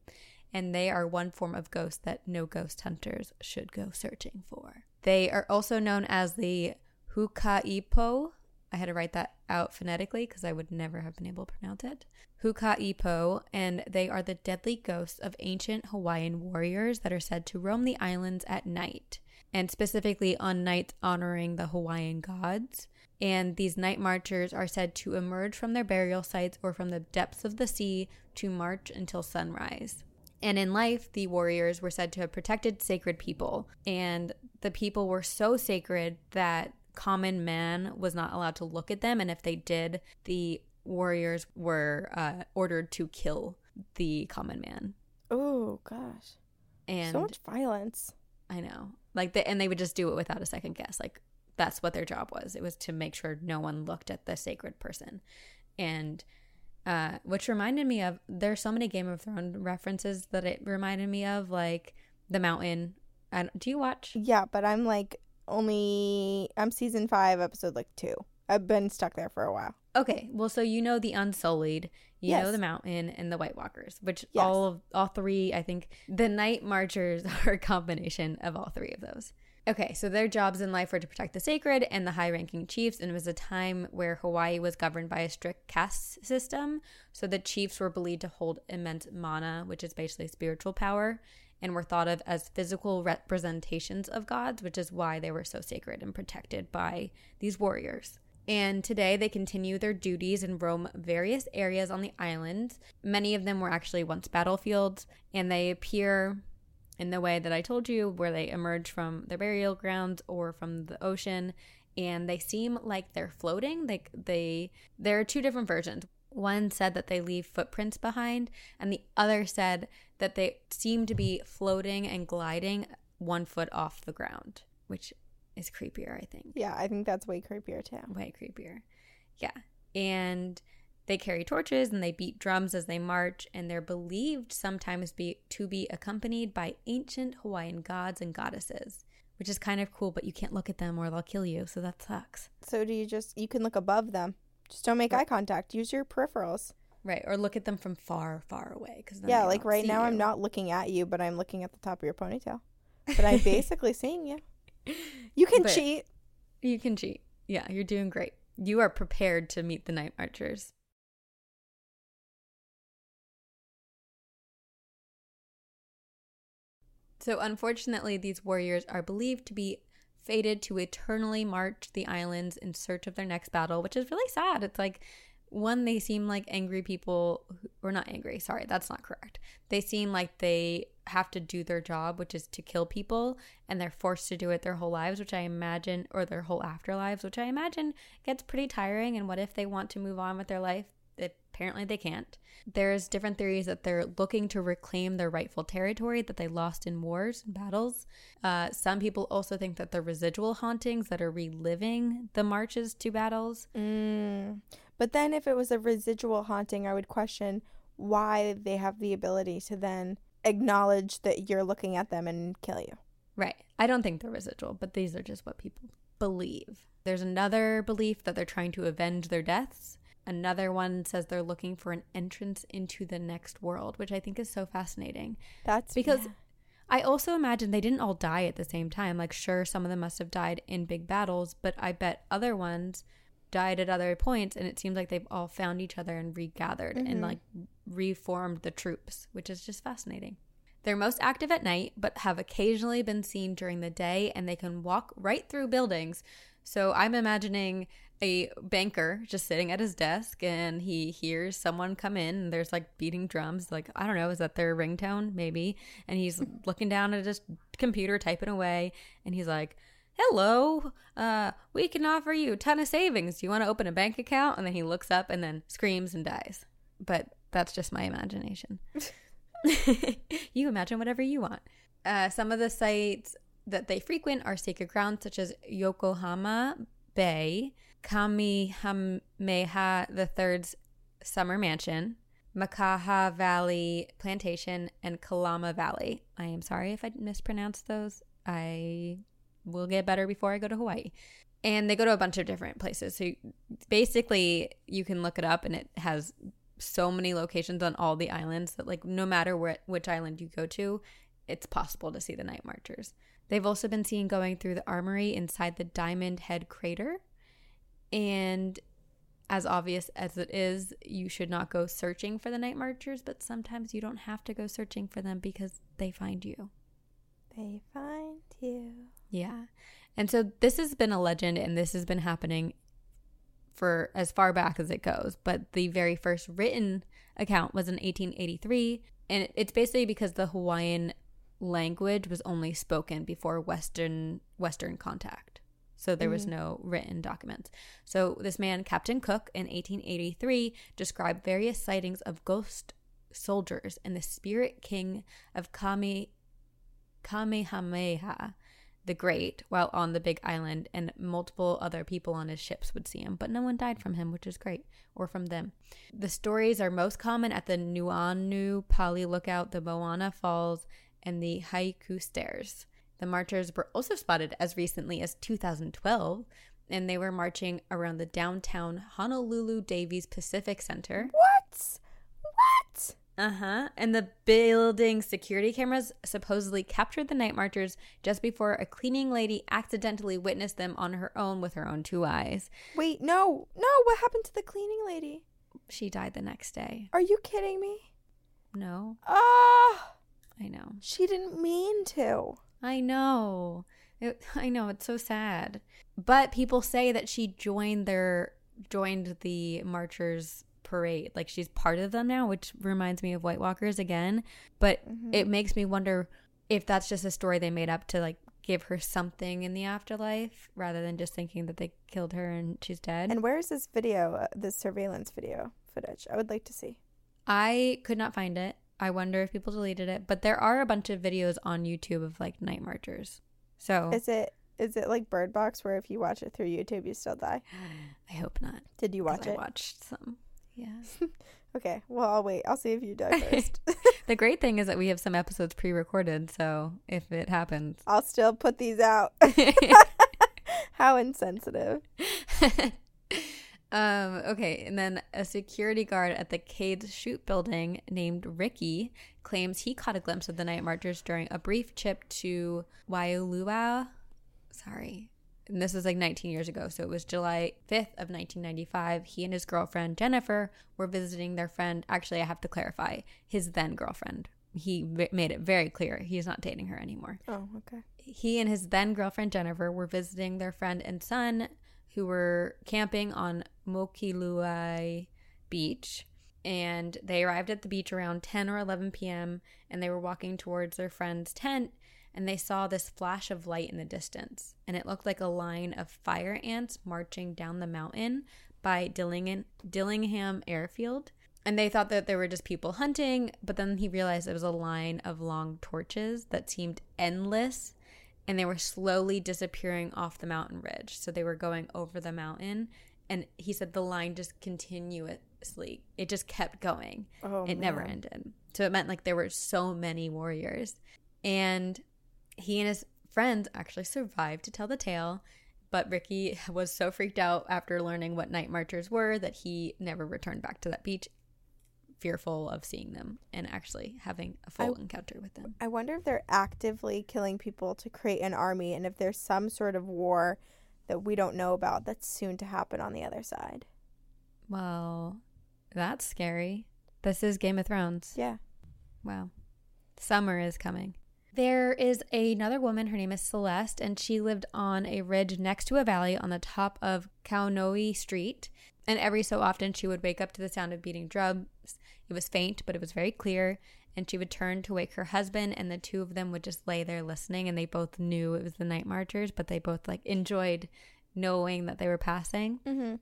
And they are one form of ghost that no ghost hunters should go searching for. They are also known as the Hukaipo. I had to write that out phonetically because I would never have been able to pronounce it. Hukaipo, and they are the deadly ghosts of ancient Hawaiian warriors that are said to roam the islands at night, and specifically on nights honoring the Hawaiian gods. And these night marchers are said to emerge from their burial sites or from the depths of the sea to march until sunrise. And in life, the warriors were said to have protected sacred people. And the people were so sacred that common man was not allowed to look at them. And if they did, the warriors were uh, ordered to kill the common man. Oh gosh, And so much violence. I know. Like they, and they would just do it without a second guess. Like that's what their job was. It was to make sure no one looked at the sacred person. And uh which reminded me of there's so many Game of Thrones references that it reminded me of like The Mountain. Do you watch? Yeah, but I'm like only I'm season five, episode like two. I've been stuck there for a while. Okay, well, so you know the Unsullied, you know the Mountain, and the White Walkers, which Yes. all of all three, I think, the Night Marchers [laughs] are a combination of all three of those. Okay, so their jobs in life were to protect the sacred and the high-ranking chiefs, and it was a time where Hawaii was governed by a strict caste system. So the chiefs were believed to hold immense mana, which is basically spiritual power, and were thought of as physical representations of gods, which is why they were so sacred and protected by these warriors. And today they continue their duties and roam various areas on the island. Many of them were actually once battlefields, and they appear in the way that I told you, where they emerge from their burial grounds or from the ocean, and they seem like they're floating. Like they, there are two different versions. One said that they leave footprints behind, and the other said that they seem to be floating and gliding one foot off the ground, which is creepier, I think Yeah, I think that's way creepier too. way creepier. Yeah. And they carry torches and they beat drums as they march, and they're believed sometimes be to be accompanied by ancient Hawaiian gods and goddesses, which is kind of cool, but you can't look at them or they'll kill you, so that sucks. So do you just you can look above them. Just don't make eye contact. Use your peripherals. Right. Or look at them from far, far away. Cause yeah, like right now I'm not looking at you, but I'm looking at the top of your ponytail. But I'm [laughs] basically seeing you. You can But- cheat. You can cheat. Yeah, you're doing great. You are prepared to meet the night marchers. So, unfortunately, these warriors are believed to be fated to eternally march the islands in search of their next battle, which is really sad. It's like, one, they seem like angry people, who- or not angry, sorry, that's not correct. They seem like they have to do their job, which is to kill people, and they're forced to do it their whole lives, which I imagine, or their whole afterlives, which I imagine gets pretty tiring. And what if they want to move on with their life? Apparently, they can't. There's different theories that they're looking to reclaim their rightful territory that they lost in wars and battles. Uh, some people also think that they're residual hauntings that are reliving the marches to battles. Mm. But then if it was a residual haunting, I would question why they have the ability to then acknowledge that you're looking at them and kill you. Right. I don't think they're residual, but these are just what people believe. There's another belief that they're trying to avenge their deaths. Another one says they're looking for an entrance into the next world, which I think is so fascinating. That's Because yeah. I also imagine they didn't all die at the same time. Like, sure, some of them must have died in big battles, but I bet other ones died at other points, and it seems like they've all found each other and regathered and Mhm. like reformed the troops, which is just fascinating. They're most active at night, but have occasionally been seen during the day, and they can walk right through buildings. So I'm imagining a banker just sitting at his desk and he hears someone come in and there's like beating drums like i don't know is that their ringtone? Maybe. And he's [laughs] looking down at his computer typing away and he's like hello uh we can offer you a ton of savings. Do you want to open a bank account? And then he looks up and then screams and dies. But that's just my imagination [laughs] [laughs] you imagine whatever you want uh, some of the sites that they frequent are sacred grounds such as yokohama bay Kamehameha III's summer mansion, Makaha Valley Plantation, and Kalama Valley. I am sorry if I mispronounced those. I will get better before I go to Hawaii. And they go to a bunch of different places. So basically, you can look it up, and it has so many locations on all the islands that, like, no matter where, which island you go to, it's possible to see the night marchers. They've also been seen going through the armory inside the Diamond Head crater. And as obvious as it is, you should not go searching for the night marchers, but sometimes you don't have to go searching for them because they find you. They find you. Yeah. And so this has been a legend and this has been happening for as far back as it goes. But the very first written account was in 1883. And it's basically because the Hawaiian language was only spoken before Western Western contact. So there was Mhm. no written documents. So this man, Captain Cook, in 1883, described various sightings of ghost soldiers and the spirit king of Kami Kamehameha the Great while on the Big Island, and multiple other people on his ships would see him, but no one died from him, which is great, or from them. The stories are most common at the Nuuanu Pali Lookout, the Moana Falls, and the Haiku Stairs. The marchers were also spotted as recently as 2012 and they were marching around the downtown Honolulu Davies Pacific Center. What? Uh huh. And the building security cameras supposedly captured the night marchers just before a cleaning lady accidentally witnessed them on her own with her own two eyes. Wait, no, no. What happened to the cleaning lady? She died the next day. Are you kidding me? No, Ah, I know. she didn't mean to. I know. It, I know. It's so sad. But people say that she joined their joined the marchers parade. Like she's part of them now, which reminds me of White Walkers again. But Mm-hmm. it makes me wonder if that's just a story they made up to like give her something in the afterlife rather than just thinking that they killed her and she's dead. And where is this video? Uh, this surveillance video footage? I would like to see. I could not find it. I wonder if people deleted it, but there are a bunch of videos on YouTube of like night marchers. So Is it is it like Bird Box where if you watch it through YouTube you still die? [gasps] I hope not. Did you watch it? I watched some. Yeah. [laughs] Okay. Well, I'll wait. I'll see if you die [laughs] first. [laughs] the great thing is that we have some episodes pre-recorded, so if it happens, I'll still put these out. How insensitive. um, okay, and then a security guard at the Cades Schutte building named Ricky claims he caught a glimpse of the night marchers during a brief trip to Waialua. Sorry. And this was like 19 years ago, so it was July 5th of 1995. He and his girlfriend Jennifer were visiting their friend. Actually, I have to clarify, his then girlfriend. He v- made it very clear he's not dating her anymore Oh, okay. he and his then girlfriend Jennifer were visiting their friend and son who were camping on Mokuleia Beach. And they arrived at the beach around 10 or 11 p.m. and they were walking towards their friend's tent and they saw this flash of light in the distance. And it looked like a line of fire ants marching down the mountain by Dillingham, Dillingham Airfield. And they thought that there were just people hunting, but then he realized it was a line of long torches that seemed endless and they were slowly disappearing off the mountain ridge. So they were going over the mountain. And he said the line just continuously, it just kept going. Oh, it never ended. So it meant like there were so many warriors. And he and his friends actually survived to tell the tale. But Ricky [laughs] was so freaked out after learning what night marchers were that he never returned back to that beach, fearful of seeing them and actually having a full encounter with them. I wonder if they're actively killing people to create an army and if there's some sort of war that we don't know about that's soon to happen on the other side. Well, that's scary. This is Game of Thrones. Yeah. Wow. Summer is coming. There is another woman, her name is Celeste, and she lived on a ridge next to a valley on the top of Kaunoi Street. And every so often she would wake up to the sound of beating drums. It was faint, but it was very clear. And she would turn to wake her husband, and the two of them would just lay there listening. And they both knew it was the night marchers, but they both like enjoyed knowing that they were passing. Mm-hmm.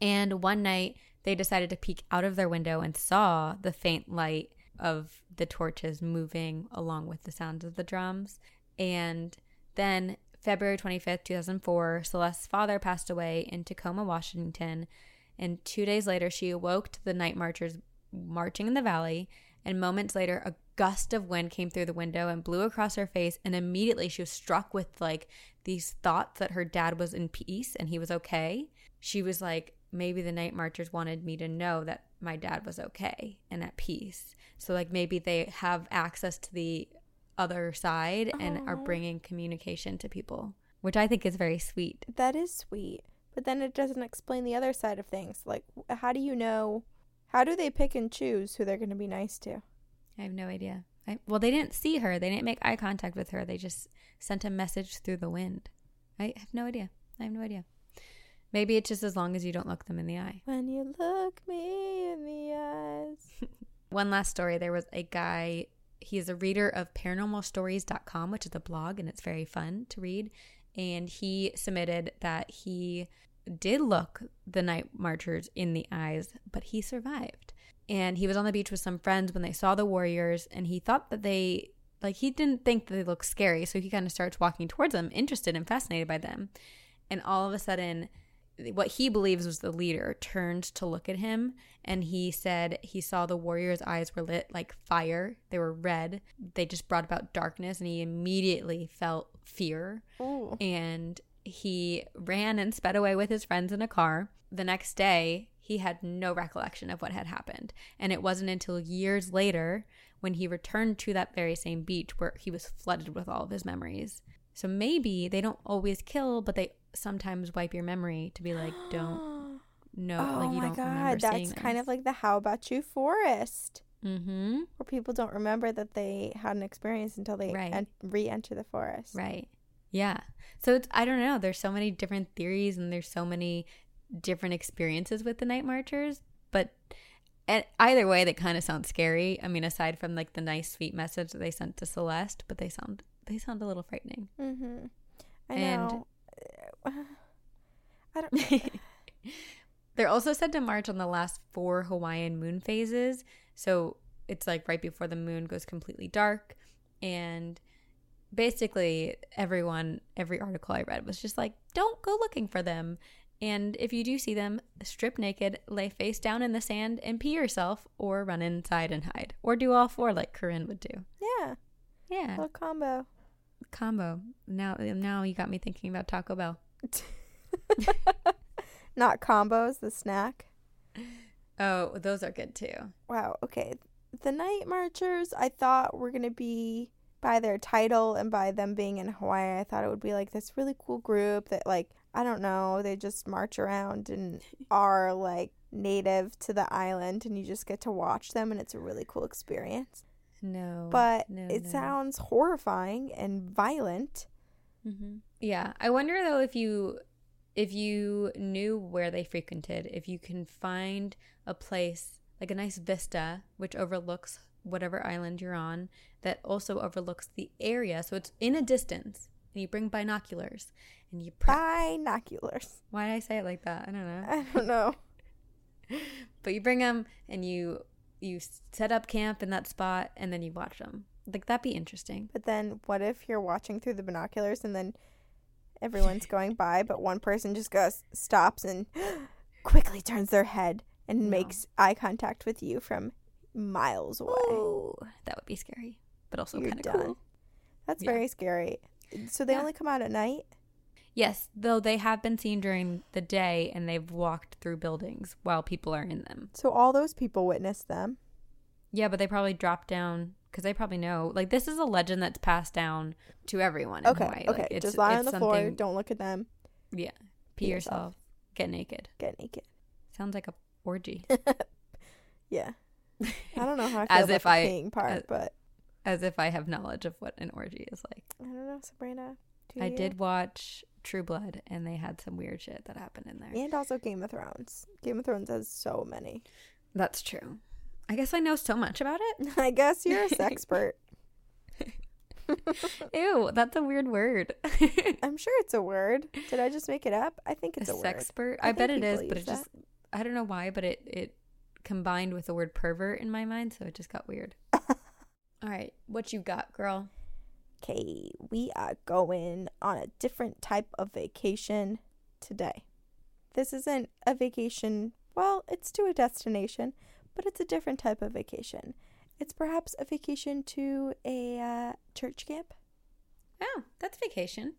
And one night they decided to peek out of their window and saw the faint light of the torches moving along with the sounds of the drums. And then February 25th, 2004, Celeste's father passed away in Tacoma, Washington. And two days later, she awoke to the night marchers marching in the valley. And moments later, a gust of wind came through the window and blew across her face. And immediately she was struck with like these thoughts that her dad was in peace and he was okay. She was like, maybe the night marchers wanted me to know that my dad was okay and at peace. So, like, maybe they have access to the other side and are bringing communication to people, which I think is very sweet. That is sweet. But then it doesn't explain the other side of things. Like, how do you know? How do they pick and choose who they're going to be nice to? I have no idea. I, well, they didn't see her. They didn't make eye contact with her. They just sent a message through the wind. I have no idea. I have no idea. Maybe it's just as long as you don't look them in the eye. When you look me in the eyes. [laughs] One last story. There was a guy, he's a reader of paranormalstories.com, which is a blog, and it's very fun to read. And he submitted that he did look the night marchers in the eyes, but he survived. And he was on the beach with some friends when they saw the warriors, and he thought that they, like, he didn't think that they looked scary. So he kind of starts walking towards them, interested and fascinated by them. And all of a sudden, what he believes was the leader turned to look at him and he said he saw the warrior's eyes were lit like fire they were red they just brought about darkness and he immediately felt fear Ooh. and he ran and sped away with his friends in a car. The next day, he had no recollection of what had happened. And it wasn't until years later when he returned to that very same beach where he was flooded with all of his memories. So maybe they don't always kill, but they sometimes wipe your memory to be like, don't [gasps] know. oh like you my don't god, that's kind this. of like the Hoia Baciu forest, Mm-hmm. where people don't remember that they had an experience until they Right. en- re-enter the forest. Right. Yeah. So it's I don't know. There's so many different theories and there's so many different experiences with the night marchers, but and either way, they kind of sound scary. I mean, aside from like the nice, sweet message that they sent to Celeste, but they sound they sound a little frightening. Mm-hmm. I And- know. [laughs] I don't. [laughs] They're also said to march on the last four Hawaiian moon phases. So it's like right before the moon goes completely dark. And basically, everyone, every article I read was just like, don't go looking for them. And if you do see them, strip naked, lay face down in the sand, and pee yourself, or run inside and hide, or do all four like Corinne would do. yeah, Yeah, little combo. combo. Now, now you got me thinking about Taco Bell. [laughs] Not combos, the snack. Oh, those are good too. Wow. Okay. The night marchers, I thought were gonna be by their title and by them being in Hawaii. I thought it would be like this really cool group that, like, I don't know, they just march around and [laughs] are like native to the island, and you just get to watch them, and it's a really cool experience. No, But no, it no. sounds horrifying and violent. Hmm Yeah, I wonder though if you if you knew where they frequented, if you can find a place like a nice vista which overlooks whatever island you're on, that also overlooks the area, so it's in a distance, and you bring binoculars and you pre- Binoculars. Why did I say it like that? I don't know. I don't know. [laughs] But you bring them and you you set up camp in that spot and then you watch them. Like that'd be interesting. But then what if you're watching through the binoculars and then everyone's [laughs] going by, but one person just goes, stops and [gasps] quickly turns their head and No. makes eye contact with you from miles away. Ooh, that would be scary, but also kind of cool. That's Yeah. very scary. So they Yeah. only come out at night? Yes, though they have been seen during the day and they've walked through buildings while people are in them. So all those people witnessed them. Yeah, but they probably drop down because they probably know. Like this is a legend that's passed down to everyone. In Okay, Hawaii. okay. Like, it's, just lie on the floor. Don't look at them. Yeah, Pee pee yourself. yourself, get naked. Get naked. Sounds like a orgy. [laughs] Yeah. I don't know how I [laughs] feel As about if the I- peeing part, as- but As if I have knowledge of what an orgy is like. I don't know, Sabrina. Do I you? did watch True Blood, and they had some weird shit that happened in there. And also Game of Thrones. Game of Thrones has so many. That's true. I guess I know so much about it. [laughs] I guess you're a [laughs] sexpert. [laughs] Ew, that's a weird word. I'm sure it's a word. Did I just make it up? I think it's a, word. sexpert. I I, bet it is, but it just I don't know why, but it it combined with the word pervert in my mind, so it just got weird. All right, what you got, girl? Okay, we are going on a different type of vacation today. This isn't a vacation, well, it's to a destination, but it's a different type of vacation. It's perhaps a vacation to a uh, church camp. Oh, that's vacation.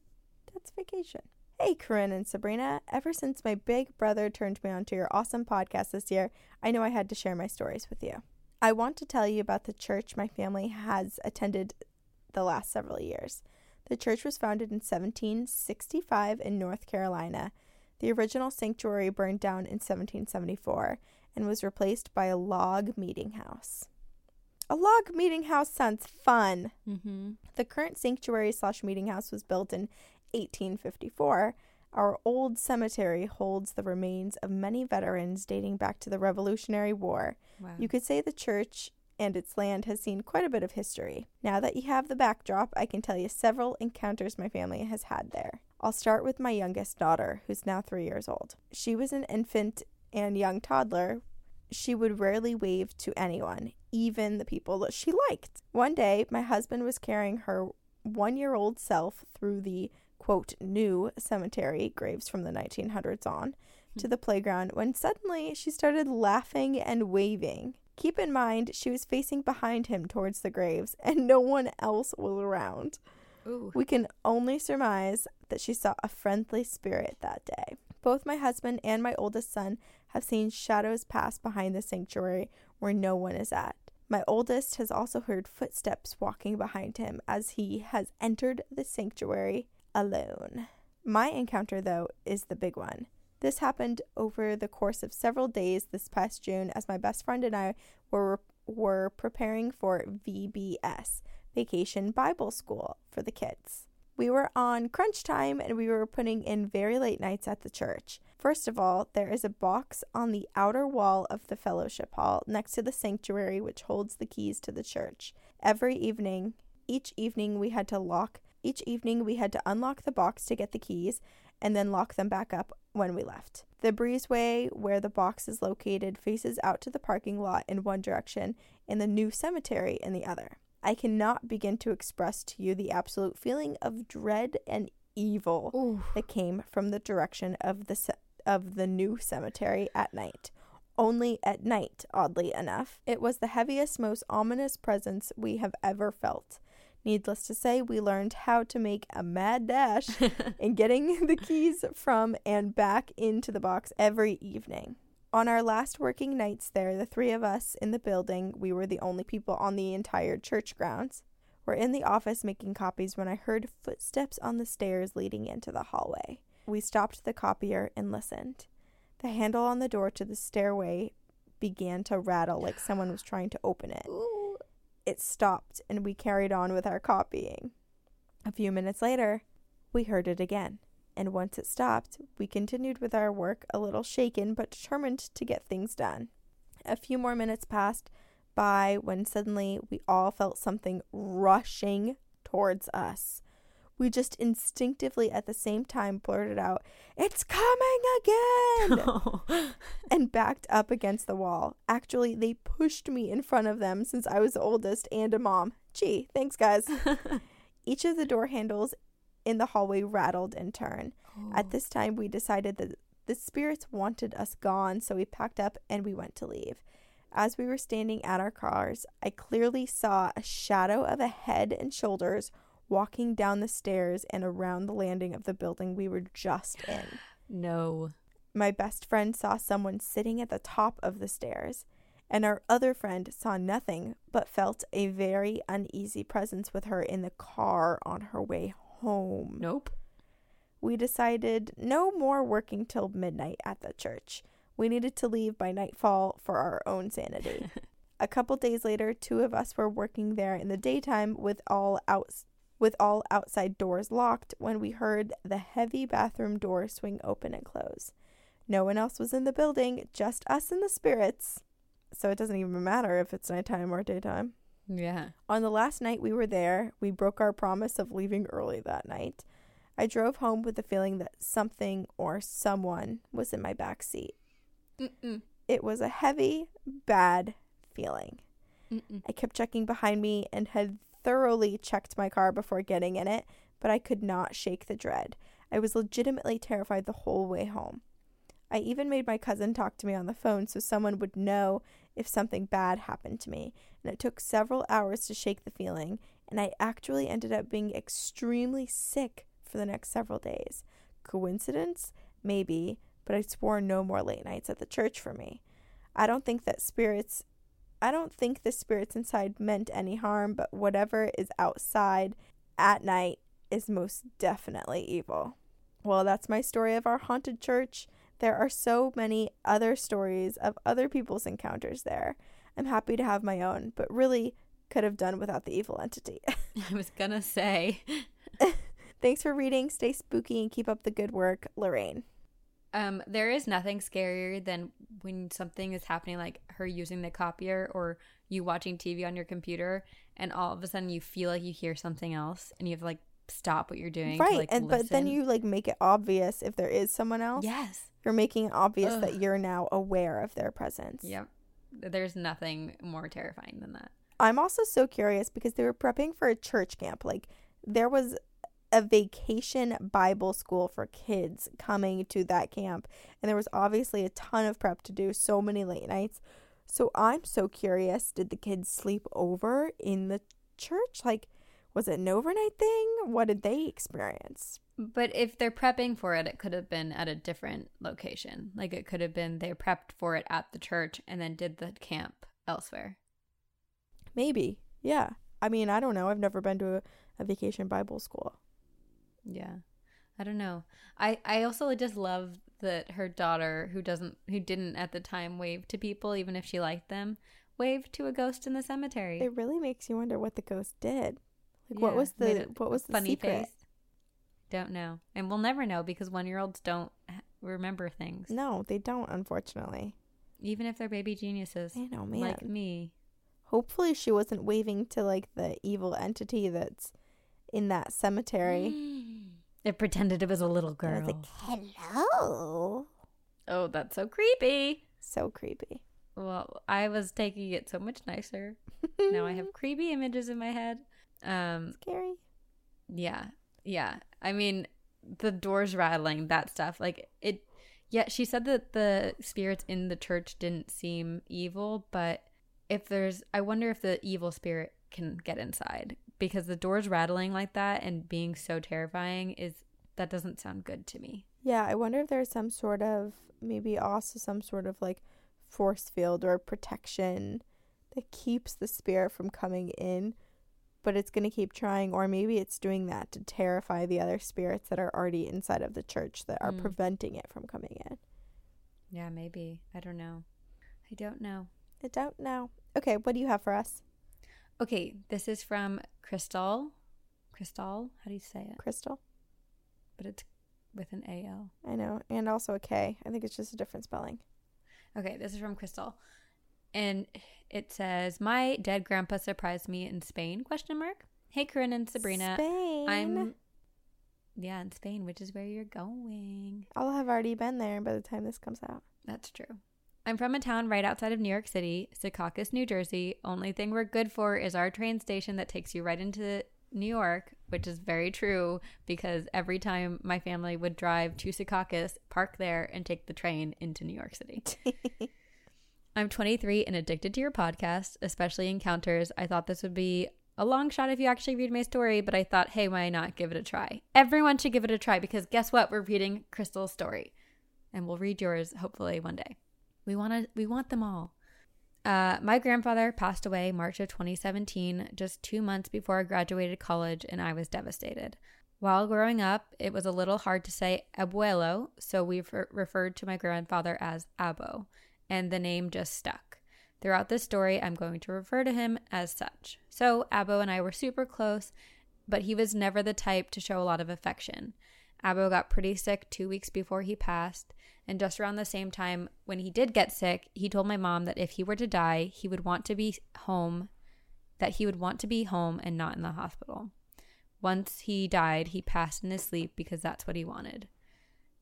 That's vacation. Hey, Corinne and Sabrina. Ever since my big brother turned me on to your awesome podcast this year, I know I had to share my stories with you. I want to tell you about the church my family has attended the last several years. The church was founded in 1765 in North Carolina. The original sanctuary burned down in 1774 and was replaced by a log meeting house. A log meeting house sounds fun. Mm-hmm. The current sanctuary slash meeting house was built in 1854. Our old cemetery holds the remains of many veterans dating back to the Revolutionary War. Wow. You could say the church and its land has seen quite a bit of history. Now that you have the backdrop, I can tell you several encounters my family has had there. I'll start with my youngest daughter, who's now three years old. She was an infant and young toddler. She would rarely wave to anyone, even the people that she liked. One day, my husband was carrying her one year old self through the quote new cemetery, graves from the 1900s on, hmm. to the playground when suddenly she started laughing and waving. Keep in mind, she was facing behind him towards the graves, and no one else was around. Ooh. We can only surmise that she saw a friendly spirit that day. Both my husband and my oldest son have seen shadows pass behind the sanctuary where no one is at. My oldest has also heard footsteps walking behind him as he has entered the sanctuary alone. My encounter, though, is the big one. This happened over the course of several days this past June as my best friend and I were were preparing for VBS, Vacation Bible School for the kids. We were on crunch time and we were putting in very late nights at the church. First of all, there is a box on the outer wall of the fellowship hall next to the sanctuary which holds the keys to the church. Every evening, each evening we had to lock each evening we had to unlock the box to get the keys and then lock them back up when we left. The breezeway where the box is located faces out to the parking lot in one direction and the new cemetery in the other. I cannot begin to express to you the absolute feeling of dread and evil Ooh. that came from the direction of the ce- of the new cemetery at night. Only at night, oddly enough. It was the heaviest, most ominous presence we have ever felt. Needless to say, we learned how to make a mad dash [laughs] in getting [laughs] the keys from and back into the box every evening. On our last working nights there, the three of us in the building, we were the only people on the entire church grounds, were in the office making copies when I heard footsteps on the stairs leading into the hallway. We stopped the copier and listened. The handle on the door to the stairway began to rattle like someone was trying to open it. Ooh. It stopped and we carried on with our copying. A few minutes later, we heard it again. And once it stopped, we continued with our work, a little shaken but determined to get things done. A few more minutes passed by when suddenly we all felt something rushing towards us. We just instinctively at the same time blurted out, It's coming again! [laughs] [laughs] and backed up against the wall. Actually, they pushed me in front of them since I was the oldest and a mom. Gee, thanks, guys. [laughs] Each of the door handles in the hallway rattled in turn. At oh. this time, we decided that the spirits wanted us gone, so we packed up and we went to leave. As we were standing at our cars, I clearly saw a shadow of a head and shoulders walking down the stairs and around the landing of the building we were just [sighs] in. no. My best friend saw someone sitting at the top of the stairs, and our other friend saw nothing but felt a very uneasy presence with her in the car on her way home. Nope. We decided no more working till midnight at the church. We needed to leave by nightfall for our own sanity. [laughs] A couple days later, two of us were working there in the daytime with all outs with all outside doors locked when we heard the heavy bathroom door swing open and close. No one else was in the building, just us and the spirits. So it doesn't even matter if it's nighttime or daytime. Yeah. On the last night we were there, we broke our promise of leaving early that night. I drove home with the feeling that something or someone was in my back seat. Mm-mm. It was a heavy, bad feeling. Mm-mm. I kept checking behind me and had thoroughly checked my car before getting in it, but I could not shake the dread. I was legitimately terrified the whole way home. I even made my cousin talk to me on the phone so someone would know if something bad happened to me, and it took several hours to shake the feeling, and I actually ended up being extremely sick for the next several days. Coincidence? Maybe, but I swore no more late nights at the church for me. I don't think that spirits I don't think the spirits inside meant any harm, but whatever is outside at night is most definitely evil. Well, that's my story of our haunted church. There are so many other stories of other people's encounters there. I'm happy to have my own, but really could have done without the evil entity. [laughs] [laughs] I was gonna say. Thanks for reading. Stay spooky and keep up the good work, Lorraine. Um, there is nothing scarier than when something is happening, like her using the copier or you watching TV on your computer, and all of a sudden you feel like you hear something else, and you have to like stop what you're doing, to, Right, like, and but then you like make it obvious if there is someone else. yes, You're making it obvious that you're now aware of their presence. yep. There's nothing more terrifying than that. I'm also so curious because they were prepping for a church camp. Like there was a vacation Bible school for kids coming to that camp, and there was obviously a ton of prep to do, so many late nights. So I'm so curious, did the kids sleep over in the church? Like Was it an overnight thing? What did they experience? But if they're prepping for it, it could have been at a different location. Like it could have been they prepped for it at the church and then did the camp elsewhere. Maybe. Yeah. I mean, I don't know. I've never been to a, a vacation Bible school. Yeah. I don't know. I I also just love that her daughter who doesn't who didn't at the time wave to people even if she liked them, waved to a ghost in the cemetery. It really makes you wonder what the ghost did. Like Yeah, what was the what was the funny secret? face. Don't know. And we'll never know because 1-year-olds don't remember things. No, they don't unfortunately. Even if they're baby geniuses I know, man. like me. Hopefully she wasn't waving to like the evil entity that's in that cemetery. [gasps] It pretended it was a little And girl. it's like, "Hello." oh, that's so creepy. So creepy. Well, I was taking it so much nicer. [laughs] now I have creepy images in my head. Um, scary. yeah, yeah. I mean, the doors rattling, that stuff. Like it. Yeah, she said that the spirits in the church didn't seem evil, but if there's, I wonder if the evil spirit can get inside because the doors rattling like that and being so terrifying is that doesn't sound good to me. Yeah, I wonder if there's some sort of maybe also some sort of like force field or protection that keeps the spirit from coming in, but it's going to keep trying or maybe it's doing that to terrify the other spirits that are already inside of the church that are Mm. preventing it from coming in. Yeah, maybe. I don't know. I don't know. I don't know. Okay, what do you have for us? Okay, this is from Crystal. Crystal, how do you say it? Crystal? But it's with an AL. I know, and also a K. I think it's just a different spelling. Okay, this is from Crystal. And it says, "My dead grandpa surprised me in Spain?" Question mark. Hey, Corinne and Sabrina. Spain. I'm yeah in Spain, which is where you're going. I'll have already been there by the time this comes out. That's true. I'm from a town right outside of New York City, Secaucus, New Jersey. Only thing we're good for is our train station that takes you right into New York, which is very true because every time my family would drive to Secaucus, park there, and take the train into New York City. [laughs] I'm 23 and addicted to your podcast, especially Encounters. I thought this would be a long shot if you actually read my story, but I thought, hey, why not give it a try? Everyone should give it a try because guess what? We're reading Crystal's story, and we'll read yours hopefully one day. We want to. We want them all. Uh, my grandfather passed away March of 2017, just two months before I graduated college, and I was devastated. While growing up, it was a little hard to say abuelo, so re- referred to my grandfather as Abo, and the name just stuck. Throughout this story, I'm going to refer to him as such. So, Abo and I were super close, but he was never the type to show a lot of affection. Abo got pretty sick two weeks before he passed, and just around the same time when he did get sick, he told my mom that if he were to die, he would want to be home, that he would want to be home and not in the hospital. Once he died, he passed in his sleep because that's what he wanted.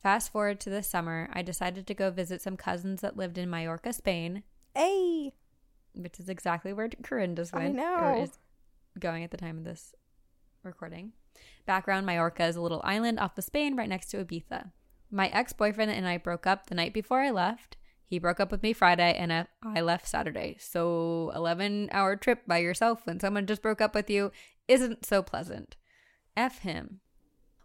Fast forward to this summer, I decided to go visit some cousins that lived in Mallorca, Spain, Hey, which is exactly where Corinne just I know. Or is going at the time of this recording. Background Mallorca is a little island off of Spain right next to Ibiza. My ex boyfriend and I broke up the night before I left. He broke up with me Friday and I- I left Saturday. So, 11 hour trip by yourself when someone just broke up with you isn't so pleasant. F him.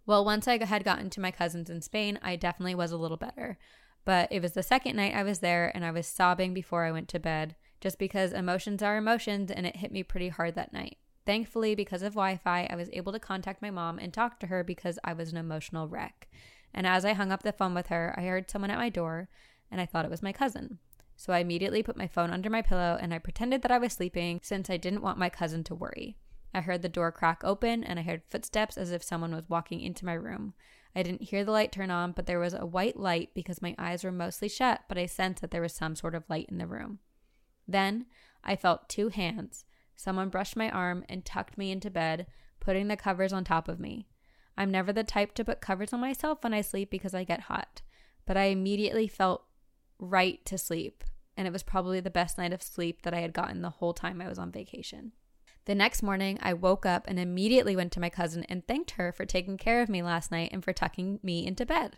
Well, once I had gotten to my cousins in Spain, I definitely was a little better. But it was the second night I was there and I was sobbing before I went to bed, just because emotions are emotions and it hit me pretty hard that night. Thankfully, because of Wi Fi, I was able to contact my mom and talk to her because I was an emotional wreck. And as I hung up the phone with her, I heard someone at my door and I thought it was my cousin. So I immediately put my phone under my pillow and I pretended that I was sleeping since I didn't want my cousin to worry. I heard the door crack open and I heard footsteps as if someone was walking into my room. I didn't hear the light turn on, but there was a white light because my eyes were mostly shut, but I sensed that there was some sort of light in the room. Then I felt two hands. Someone brushed my arm and tucked me into bed, putting the covers on top of me. I'm never the type to put covers on myself when I sleep because I get hot, but I immediately felt right to sleep, and it was probably the best night of sleep that I had gotten the whole time I was on vacation. The next morning, I woke up and immediately went to my cousin and thanked her for taking care of me last night and for tucking me into bed.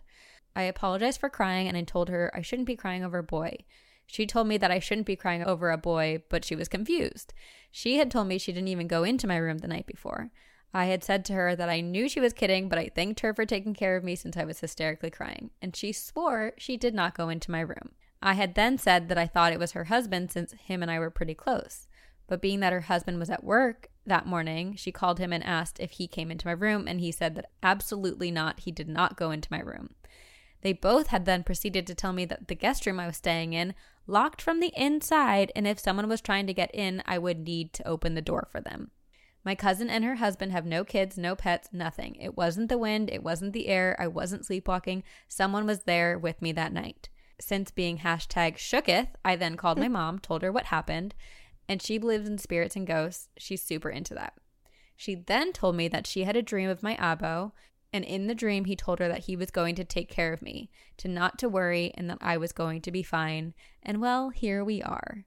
I apologized for crying and I told her I shouldn't be crying over a boy. She told me that I shouldn't be crying over a boy, but she was confused. She had told me she didn't even go into my room the night before. I had said to her that I knew she was kidding, but I thanked her for taking care of me since I was hysterically crying, and she swore she did not go into my room. I had then said that I thought it was her husband since him and I were pretty close. But being that her husband was at work that morning, she called him and asked if he came into my room, and he said that absolutely not, he did not go into my room. They both had then proceeded to tell me that the guest room I was staying in locked from the inside, and if someone was trying to get in, I would need to open the door for them. My cousin and her husband have no kids, no pets, nothing. It wasn't the wind, it wasn't the air, I wasn't sleepwalking. Someone was there with me that night. Since being hashtag shooketh, I then called my mom, told her what happened, and she believes in spirits and ghosts. She's super into that. She then told me that she had a dream of my abo, and in the dream he told her that he was going to take care of me, to not to worry, and that I was going to be fine. And well, here we are.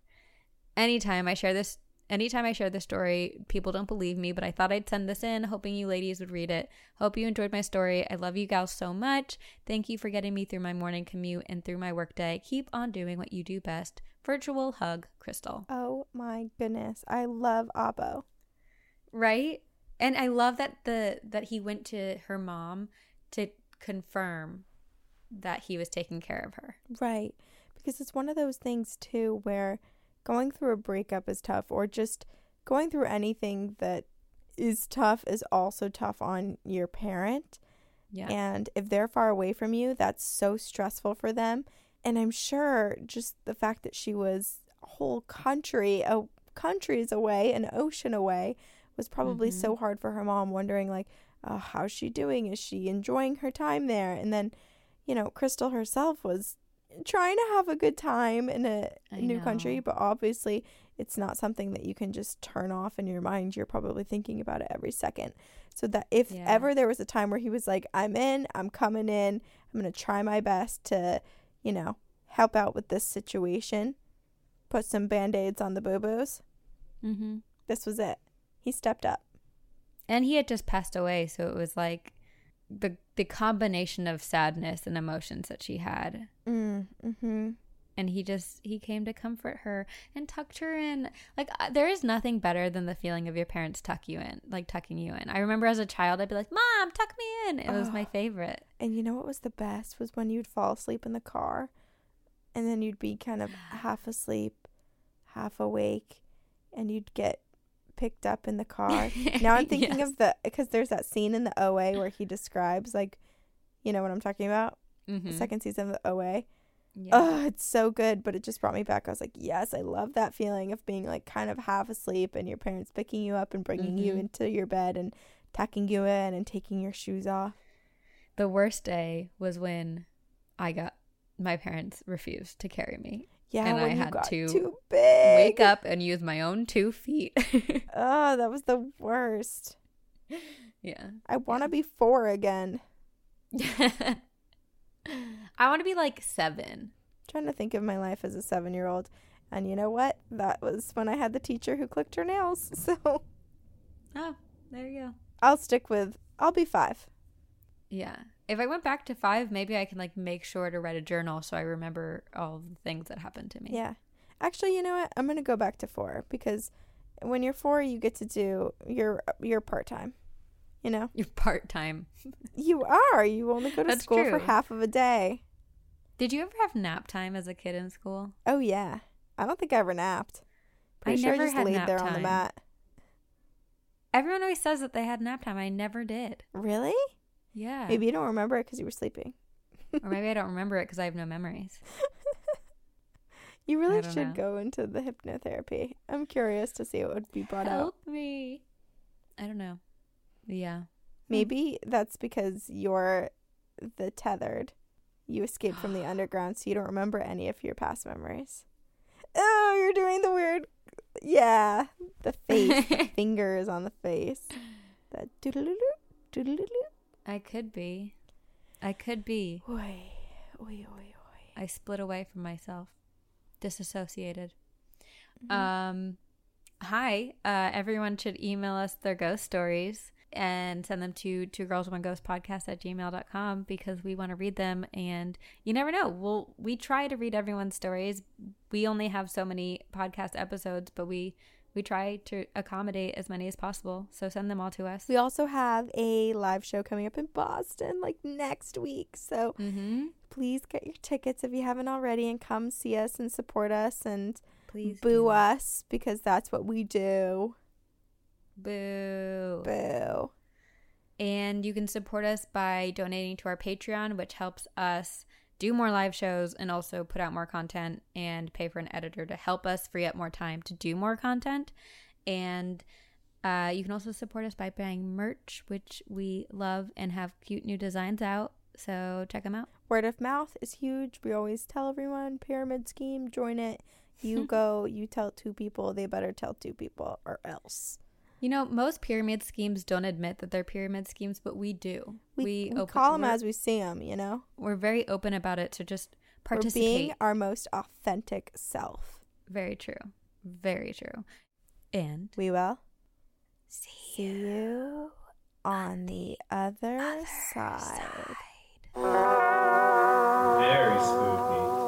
Anytime I share this anytime I share this story, people don't believe me, but I thought I'd send this in, hoping you ladies would read it. Hope you enjoyed my story. I love you gals so much. Thank you for getting me through my morning commute and through my workday. Keep on doing what you do best. Virtual hug, Crystal. Oh my goodness. I love Abo. Right? And I love that the that he went to her mom to confirm that he was taking care of her. Right. Because it's one of those things too where going through a breakup is tough or just going through anything that is tough is also tough on your parent. Yeah. And if they're far away from you, that's so stressful for them. And I'm sure just the fact that she was a whole country, a countries away, an ocean away, was probably Mhm. so hard for her mom, wondering like, uh, how's she doing? Is she enjoying her time there? And then, you know, Crystal herself was trying to have a good time in a I new country, but obviously it's not something that you can just turn off in your mind. You're probably thinking about it every second. So that if Yeah. ever there was a time where he was like, I'm in, I'm coming in, I'm going to try my best to, you know, help out with this situation, put some band aids on the boo boos, Mm-hmm. this was it. He stepped up. And he had just passed away, so it was like the the combination of sadness and emotions that she had. Mm, mm-hmm. And he just he came to comfort her and tucked her in. Like uh, there is nothing better than the feeling of your parents tuck you in, like tucking you in. I remember as a child, I'd be like, "Mom, tuck me in." It was my Oh. favorite. And you know what was the best was when you'd fall asleep in the car and then you'd be kind of half asleep, half awake, and you'd get picked up in the car. [laughs] now I'm thinking Yes. of the because there's that scene in the OA where he describes like you know what I'm talking about? Mhm. The second season of the OA. Yeah. Oh, it's so good, but it just brought me back. I was like, yes, I love that feeling of being like kind of half asleep and your parents picking you up and bringing you Mhm. into your bed and tucking you in and taking your shoes off. The worst day was when I got my parents refused to carry me. Yeah, And I had to. Wake up and use my own two feet. [laughs] Oh, that was the worst. yeah. I want to be four again. [laughs] I want to be like seven. trying to think of my life as a seven year old. And you know what? That was when I had the teacher who clicked her nails. [laughs] So Oh, there you go. I'll stick with, I'll be five. Yeah. If I went back to five, maybe I can like make sure to write a journal so I remember all the things that happened to me. Yeah. Actually, you know what? I'm going to go back to four because when you're four, you get to do, you're, you're part time. You know? You're part time. [laughs] You are. You only go to That's school for half of a day. Did you ever have nap time as a kid in school? Oh, yeah. I don't think I ever napped. Pretty I sure never I just had laid nap there on the mat. Everyone always says that they had nap time. I never did. Really? Yeah. Maybe you don't remember it because you were sleeping. or maybe I don't remember it because I have no memories. [laughs] You really should know. go into the hypnotherapy. I'm curious to see what would be brought out. Help me. I don't know. Yeah. Hmm. Maybe that's because you're the tethered. You escaped from the [gasps] underground, so you don't remember any of your past memories. Oh, you're doing the weird. Yeah, the face, the [laughs] fingers on the face. That doodle doodle I could be. I could be. Oi, oi, oi, oi. I split away from myself, disassociated. Mhm. Um, hi. Uh, everyone should email us their ghost stories and send them to two girls one ghost podcast at gmail.com because we want to read them and you never know we'll we try to read everyone's stories we only have so many podcast episodes but we we try to accommodate as many as possible. So send them all to us. We also have a live show coming up in Boston like next week. So Mm-hmm. please get your tickets if you haven't already and come see us and support us and Please boo do. us because that's what we do. Boo. Boo. And you can support us by donating to our Patreon, which helps us do more live shows and also put out more content and pay for an editor to help us free up more time to do more content. And uh, you can also support us by buying merch, which we love and have cute new designs out. So check them out. Word of mouth is huge. We always tell everyone pyramid scheme, join it. You [laughs] go, you tell two people, they better tell two people or else. You know, most pyramid schemes don't admit that they're pyramid schemes, but we do. We, we, open- call them as we see them, you know? we're very open about it. to just We're participate. being our most authentic self. Very true. Very true. And We will see you on the other, side. Very spooky.